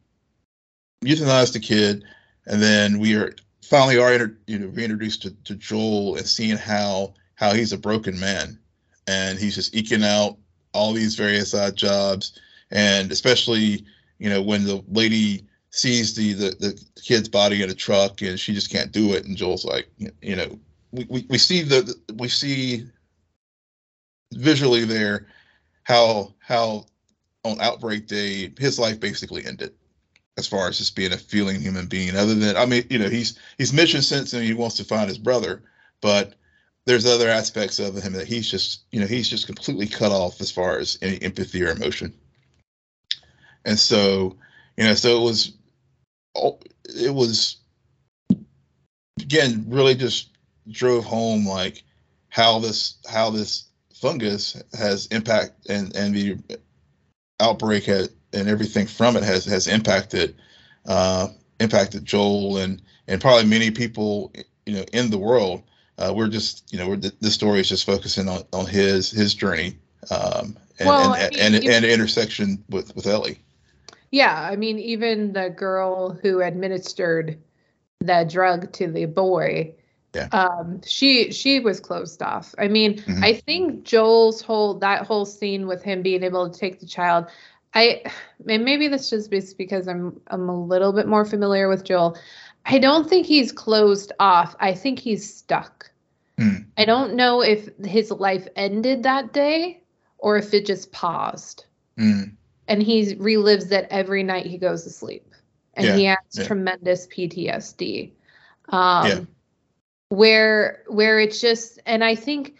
euthanize the kid, and then we are finally are you know reintroduced to, to Joel and seeing how how he's a broken man, and he's just eking out all these various odd jobs, and especially you know when the lady sees the, the the kid's body in a truck and she just can't do it, and Joel's like you know we, we, we see the we see visually there how how on outbreak day his life basically ended as far as just being a feeling human being. Other than i mean you know he's he's mission and he wants to find his brother but there's other aspects of him that he's just you know he's just completely cut off as far as any empathy or emotion. And so you know so it was it was again really just drove home like how this how this fungus has impact and and the outbreak had, and everything from it has has impacted uh, impacted Joel and and probably many people you know in the world. Uh, we're just you know we're this story is just focusing on, on his his journey um, and, well, and, I mean, and, and, and intersection with with Ellie.
Yeah, I mean even the girl who administered the drug to the boy
yeah.
Um, she she was closed off. I mean, mm-hmm. I think Joel's whole that whole scene with him being able to take the child. I maybe this just is because I'm I'm a little bit more familiar with Joel. I don't think he's closed off. I think he's stuck. Mm. I don't know if his life ended that day or if it just paused. Mm. And he relives that every night he goes to sleep. And yeah. he has yeah. tremendous PTSD. Um, yeah where where it's just and I think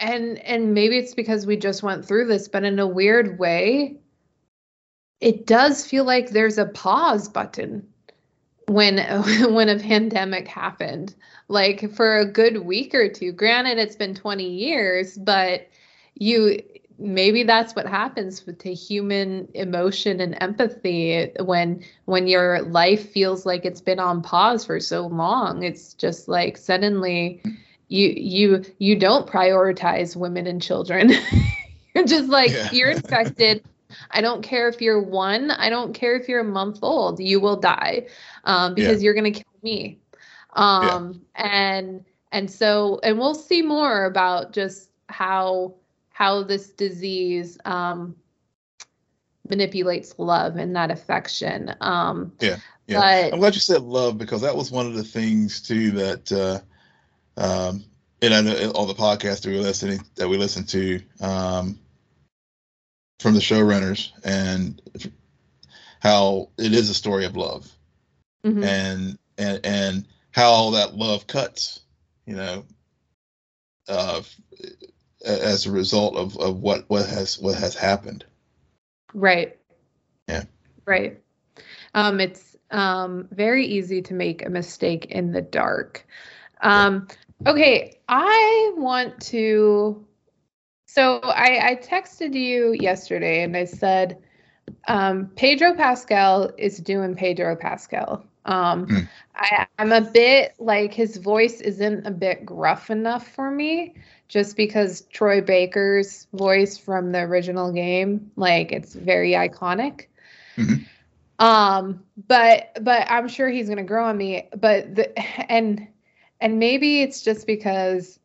and and maybe it's because we just went through this, but in a weird way, it does feel like there's a pause button when when a pandemic happened. Like for a good week or two granted it's been 20 years but you maybe that's what happens to human emotion and empathy when when your life feels like it's been on pause for so long it's just like suddenly you you you don't prioritize women and children you're just like yeah. you're infected i don't care if you're one i don't care if you're a month old you will die um, because yeah. you're going to kill me um, yeah. and and so and we'll see more about just how how this disease um, manipulates love and that affection. Um,
yeah, yeah. But, I'm glad you said love because that was one of the things too that, uh, um, and I know all the podcasts that we listening that we listen to um, from the showrunners and how it is a story of love, mm-hmm. and and and how that love cuts, you know, uh, as a result of, of what what has what has happened.
Right.
Yeah.
Right. Um, it's um, very easy to make a mistake in the dark. Um, okay, I want to. So I, I texted you yesterday and I said, um, Pedro Pascal is doing Pedro Pascal. Um, mm. I, I'm a bit like his voice isn't a bit gruff enough for me just because Troy Baker's voice from the original game, like it's very iconic. Mm-hmm. Um, but but I'm sure he's gonna grow on me. But the and and maybe it's just because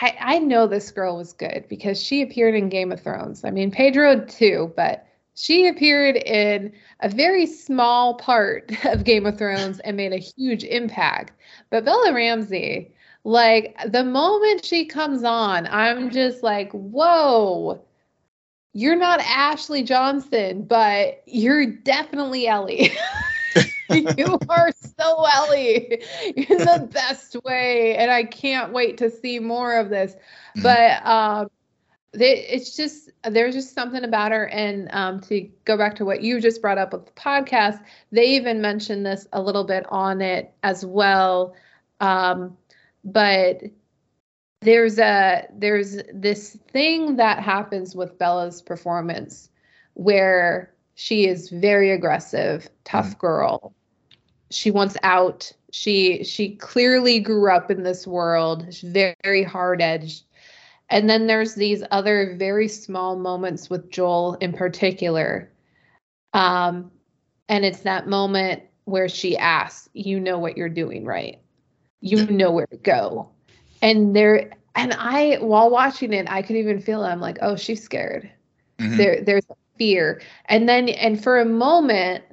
I, I know this girl was good because she appeared in Game of Thrones. I mean Pedro too, but she appeared in a very small part of Game of Thrones and made a huge impact. But Bella Ramsey, like the moment she comes on, I'm just like, whoa, you're not Ashley Johnson, but you're definitely Ellie. you are so Ellie in the best way. And I can't wait to see more of this. Mm-hmm. But um, they, it's just, there's just something about her. And um, to go back to what you just brought up with the podcast, they even mentioned this a little bit on it as well. Um, but there's a there's this thing that happens with Bella's performance where she is very aggressive, tough mm. girl. She wants out. She she clearly grew up in this world. She's very, very hard edged. And then there's these other very small moments with Joel in particular. Um, and it's that moment where she asks, You know what you're doing, right? You know where to go. And there and I while watching it, I could even feel it. I'm like, oh, she's scared. Mm-hmm. There there's fear. And then and for a moment,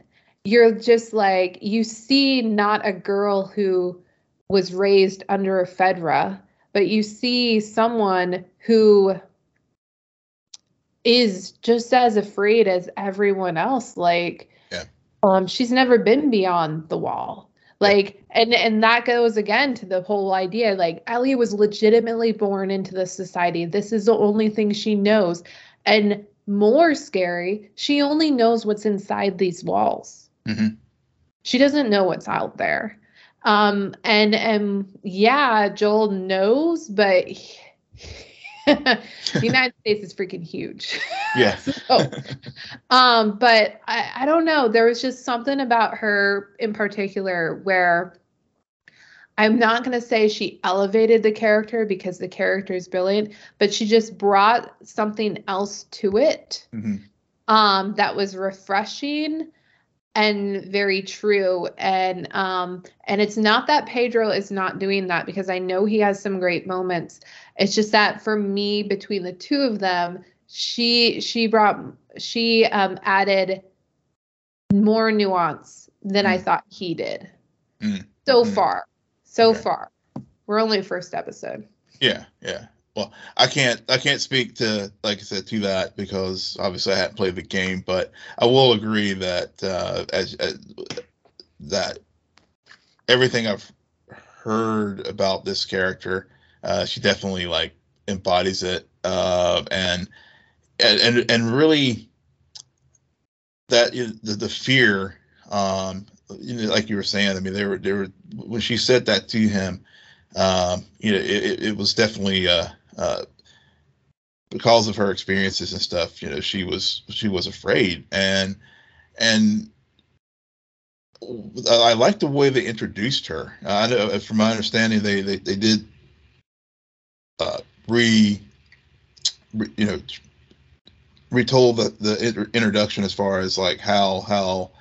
you're just like you see not a girl who was raised under a Fedra, but you see someone who is just as afraid as everyone else. Like, yeah. um, she's never been beyond the wall like and and that goes again to the whole idea like ellie was legitimately born into this society. This is the only thing she knows. And more scary she only knows what's inside these walls. Mm-hmm. she doesn't know what's out there. Um and and yeah joel knows but he, the United States is freaking huge.
Yeah.
so, um, but I, I don't know. There was just something about her in particular where I'm not going to say she elevated the character because the character is brilliant, but she just brought something else to it mm-hmm. um, that was refreshing and very true and um and it's not that pedro is not doing that because i know he has some great moments it's just that for me between the two of them she she brought she um added more nuance than mm. i thought he did mm. so mm. far so okay. far we're only first episode
yeah yeah well, I can't I can't speak to like I said to that because obviously I haven't played the game, but I will agree that uh, as, as that everything I've heard about this character, uh, she definitely like embodies it, uh, and and and really that the the fear, um, you know, like you were saying. I mean, they were they were when she said that to him, um, you know, it, it was definitely. Uh, uh, because of her experiences and stuff, you know, she was she was afraid, and and I like the way they introduced her. I know, from my understanding, they they, they did uh, re, re, you know, retold the the introduction as far as like how how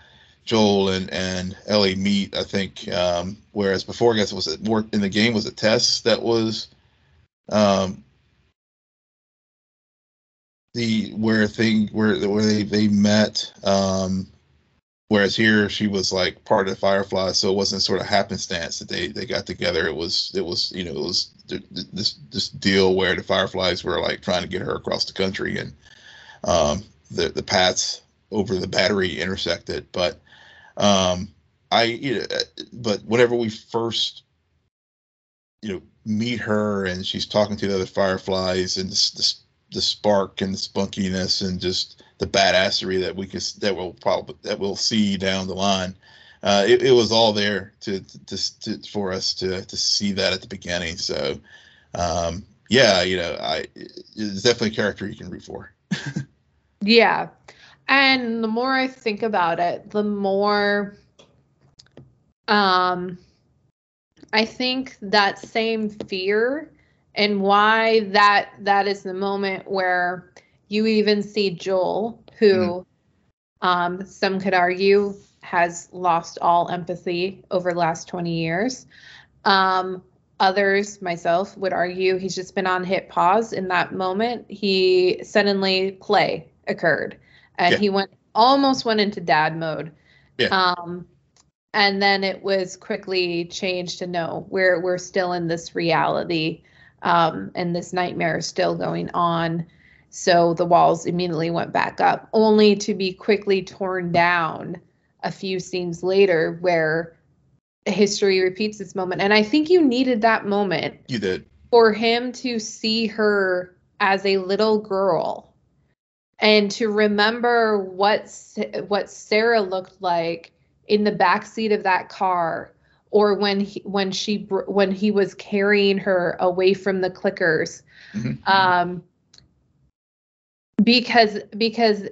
Joel and and Ellie meet. I think um, whereas before, I guess it was it more in the game was a test that was um, the where thing where where they they met. Um, whereas here she was like part of the Firefly, so it wasn't sort of happenstance that they they got together. It was it was you know it was this this deal where the Fireflies were like trying to get her across the country and um, the the paths over the battery intersected. But um, I you know, but whenever we first you know meet her and she's talking to the other Fireflies and this, this the spark and the spunkiness and just the badassery that we could that will probably that we'll see down the line. Uh, it, it, was all there to, to, to, for us to to see that at the beginning. So, um, yeah, you know, I it's definitely a character you can root for.
yeah, and the more I think about it, the more um, I think that same fear and why that that is the moment where you even see Joel, who mm-hmm. um, some could argue has lost all empathy over the last 20 years. Um, others, myself, would argue he's just been on hit pause in that moment. He suddenly play occurred, and yeah. he went almost went into dad mode. Yeah. Um, and then it was quickly changed to no, we're we're still in this reality um, and this nightmare is still going on. So the walls immediately went back up, only to be quickly torn down a few scenes later, where history repeats this moment. And I think you needed that moment.
You did.
For him to see her as a little girl and to remember what what Sarah looked like in the back seat of that car or when he, when she when he was carrying her away from the clickers mm-hmm. um, because because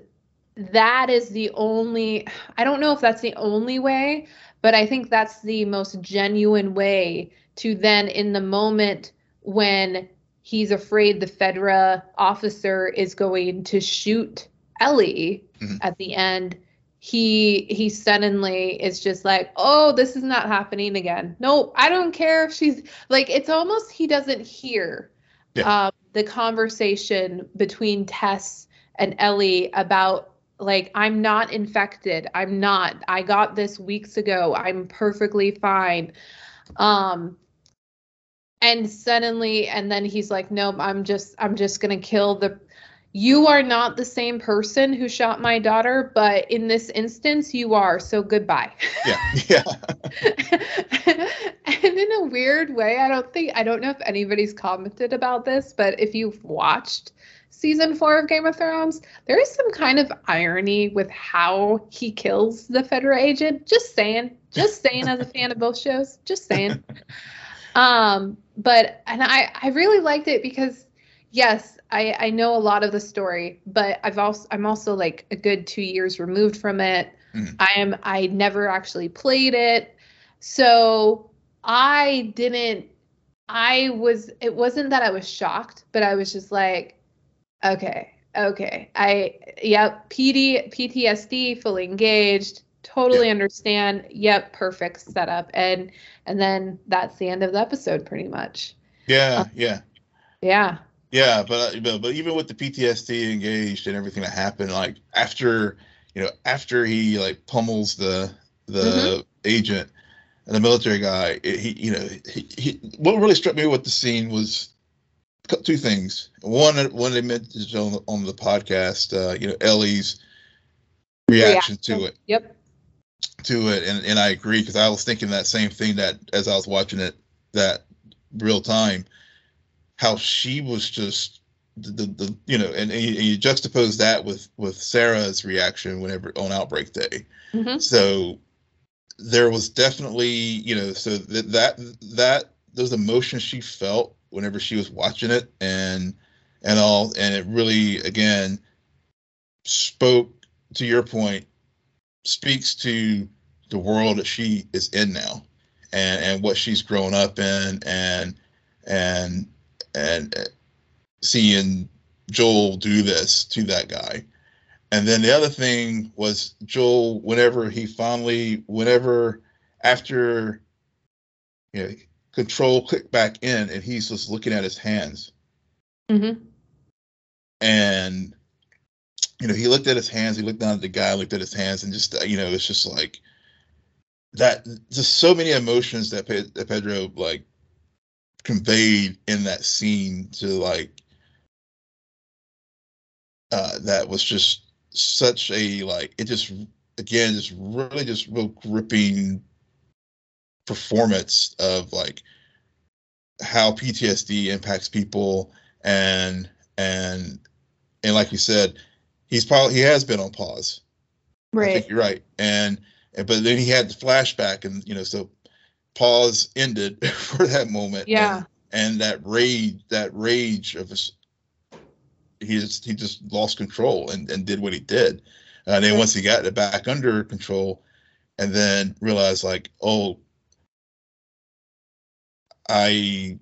that is the only i don't know if that's the only way but i think that's the most genuine way to then in the moment when he's afraid the fedra officer is going to shoot ellie mm-hmm. at the end he he suddenly is just like oh this is not happening again. No i don't care if she's like it's almost he doesn't hear yeah. um, the conversation between tess and ellie about like i'm not infected. I'm not. I got this weeks ago. I'm perfectly fine. Um and suddenly and then he's like nope i'm just i'm just gonna kill the you are not the same person who shot my daughter, but in this instance, you are. So goodbye.
Yeah. Yeah.
and in a weird way, I don't think, I don't know if anybody's commented about this, but if you've watched season four of Game of Thrones, there is some kind of irony with how he kills the federal agent. Just saying. Just saying as a fan of both shows. Just saying. Um, but, and I, I really liked it because yes, I, I know a lot of the story, but I've also I'm also like a good two years removed from it. Mm-hmm. I am I never actually played it. So I didn't I was it wasn't that I was shocked, but I was just like, okay, okay. I yep, PD PTSD fully engaged, totally yeah. understand. Yep, perfect setup. And and then that's the end of the episode pretty much.
Yeah, uh, yeah.
Yeah.
Yeah, but, uh, but but even with the PTSD engaged and everything that happened, like after you know after he like pummels the the mm-hmm. agent and the military guy, he you know he, he what really struck me with the scene was two things. One, one they mentioned on the, on the podcast, uh, you know Ellie's reaction to it.
Yep.
To it, and and I agree because I was thinking that same thing that as I was watching it that real time how she was just the, the, the you know and, and, you, juxtapose that with with sarah's reaction whenever on outbreak day mm-hmm. so there was definitely you know so that that that those emotions she felt whenever she was watching it and and all, and it really again spoke to your point, speaks to the world that she is in now, and and what she's grown up in, and and and seeing Joel do this to that guy. And then the other thing was Joel, whenever he finally, whenever after you know, control clicked back in and he's just looking at his hands.
Mm-hmm.
And you know, he looked at his hands, he looked down at the guy, looked at his hands, and just you know, it's just like that just so many emotions that, Pe- that Pedro like conveyed in that scene to like uh that was just such a like it just again just really just real gripping performance of like how PTSD impacts people and and and like you said he's probably he has been on pause.
Right
I think you're right. And but then he had the flashback and you know so pause ended for that moment
yeah
and, and that rage that rage of his he just he just lost control and, and did what he did. And then once he got it back under control, and then realized like, oh, I,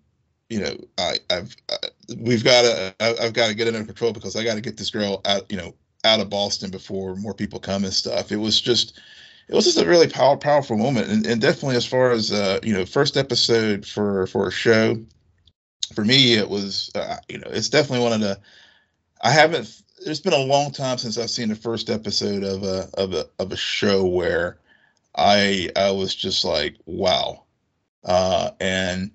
you know, I I've uh, we've got to I've got to get it under control because I got to get this girl out, you know, out of Boston before more people come and stuff. It was just. It was just a really power, powerful moment, and, and definitely as far as uh, you know, first episode for for a show, for me it was uh, you know it's definitely one of the I haven't. It's been a long time since I've seen the first episode of a of a of a show where I I was just like, wow. Uh, and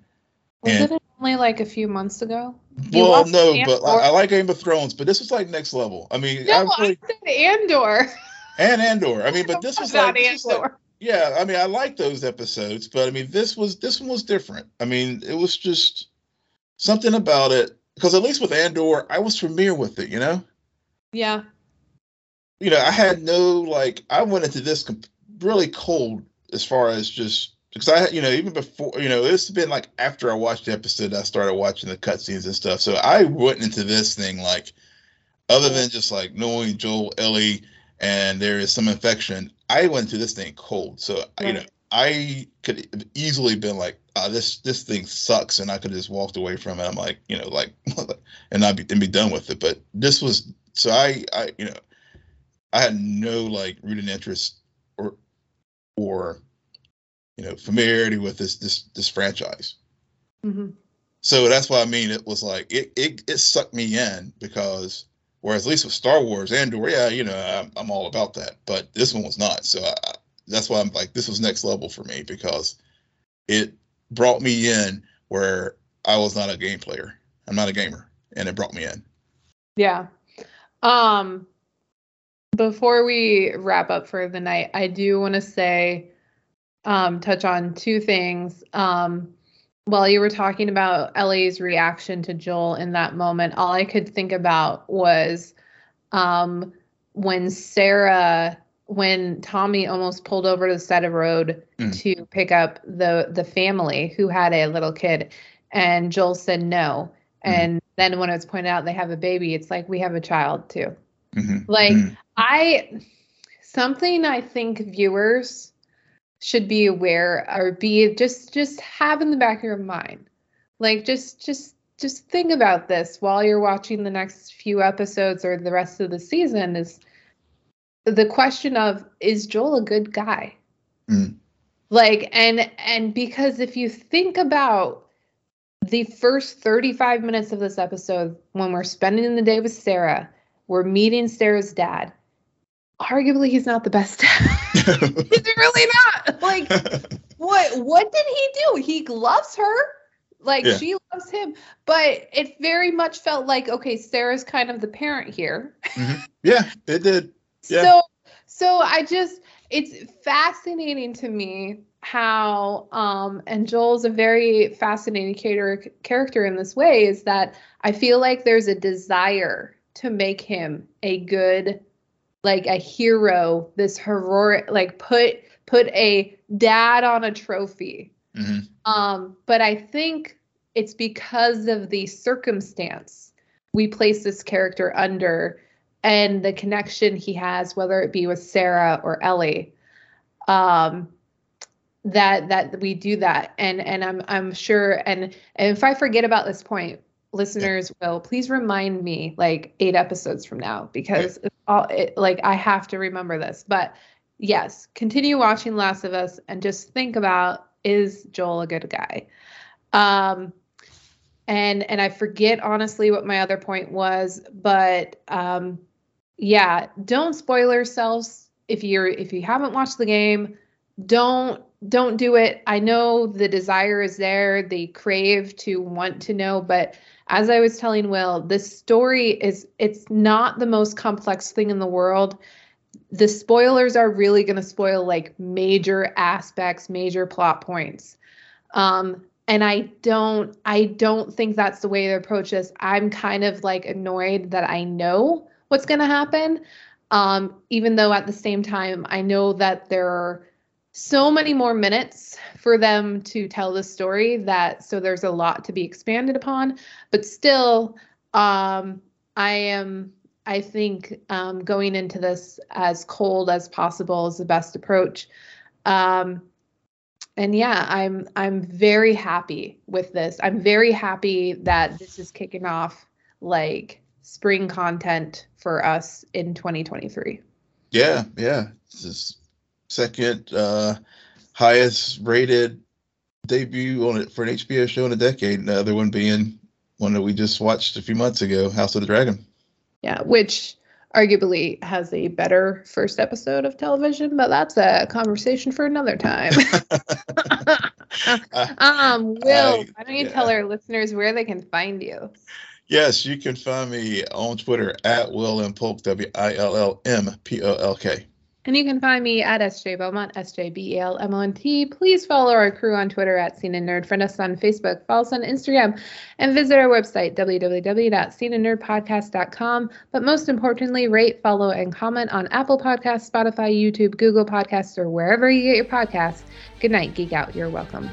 was
and,
it only like a few months ago? You
well, no, but I, I like Game of Thrones, but this was like next level. I mean,
No,
I really,
I said Andor.
and Andor. I mean, but this was
Not
like, this was like
Andor.
yeah. I mean, I like those episodes, but I mean, this was this one was different. I mean, it was just something about it because at least with Andor, I was familiar with it. You know.
yeah.
you know, I had no like I went into this com- really cold as far as just because I, you know, even before, you know, it's been like after I watched the episode, I started watching the cutscenes and stuff. So I went into this thing like, other than just like knowing Joel, Ellie, and there is some infection, I went into this thing cold. So you know, I could have easily been like, ah, this this thing sucks, and I could have just walked away from it. I'm like, you know, like, and not be and be done with it. But this was so I, I, you know, I had no like rooted interest or or you know familiarity with this this this franchise.
hmm
So that's what I mean. It was like it it, it sucked me in because whereas at least with Star Wars Andor, yeah, you know, I'm, I'm all about that. But this one was not. So I, that's why I'm like this was next level for me because it brought me in where I was not a game player. I'm not a gamer, and it brought me in.
Yeah. Um before we wrap up for the night, I do want to say um touch on two things. Um while you were talking about Ellie's reaction to Joel in that moment, all I could think about was um when Sarah when Tommy almost pulled over to the side of the road
Mm.
to pick up the the family who had a little kid and Joel said no.
Mhm.
And then when it was pointed out they have a baby, it's like we have a child too.
Mhm.
Like
Mhm.
I something I think viewers should be aware or be just just have in the back of your mind. Like just just just think about this while you're watching the next few episodes or the rest of the season is the question of is Joel a good guy?
Mm.
Like and and because if you think about the first 35 minutes of this episode when we're spending the day with Sarah, we're meeting Sarah's dad. Arguably he's not the best he's really not. Like what what did he do? He loves her. Like
Yeah.
she loves him. But it very much felt like okay, Sarah's kind of the parent here.
yeah, it did. Yeah.
So so I just it's fascinating to me how um and Joel's a very fascinating cater- character in this way is that I feel like there's a desire to make him a good like a hero this heroic like put put a dad on a trophy
Mhm.
um, but I think it's because of the circumstance we place this character under and the connection he has, whether it be with Sarah or Ellie. Um, that that we do that and and i'm i'm sure and, and if i forget about this point listeners yeah. will please remind me like eight episodes from now because yeah. all it, like i have to remember this but yes continue watching last of us and just think about is joel a good guy um and and i forget honestly what my other point was but um yeah don't spoil yourselves if you're if you haven't watched the game don't don't do it. I know the desire is there, the crave to want to know, but as I was telling Will, this story is it's not the most complex thing in the world. The spoilers are really going to spoil like major aspects, major plot points. Um and I don't I don't think that's the way to approach this. I'm kind of like annoyed that I know what's going to happen. Um even though at the same time I know that there are so many more minutes for them to tell the story that so there's a lot to be expanded upon but still um i am i think um going into this as cold as possible is the best approach. Um and yeah i'm i'm very happy with this. I'm very happy that this is kicking off like spring content for us in 2023
yeah yeah. This is second uh, highest rated debut on it for an HBO show in a decade. The other one being one that we just watched a few months ago, House of the Dragon.
Yeah, which arguably has a better first episode of television, but that's a conversation for another time. um, Will, I, why don't you yeah. tell our listeners where they can find you?
Yes, you can find me on Twitter at Will and Polk, W I L L M P O L K.
And you can find me at SJ Belmont, S-J-B-E-L-M-O-N-T. Please follow our crew on Twitter at Scene and Nerd. Friend us on Facebook, follow us on Instagram, and visit our website, www.sceneandnerdpodcast.com. But most importantly, rate, follow, and comment on Apple Podcasts, Spotify, YouTube, Google Podcasts, or wherever you get your podcasts. Good night, Geek Out. You're welcome.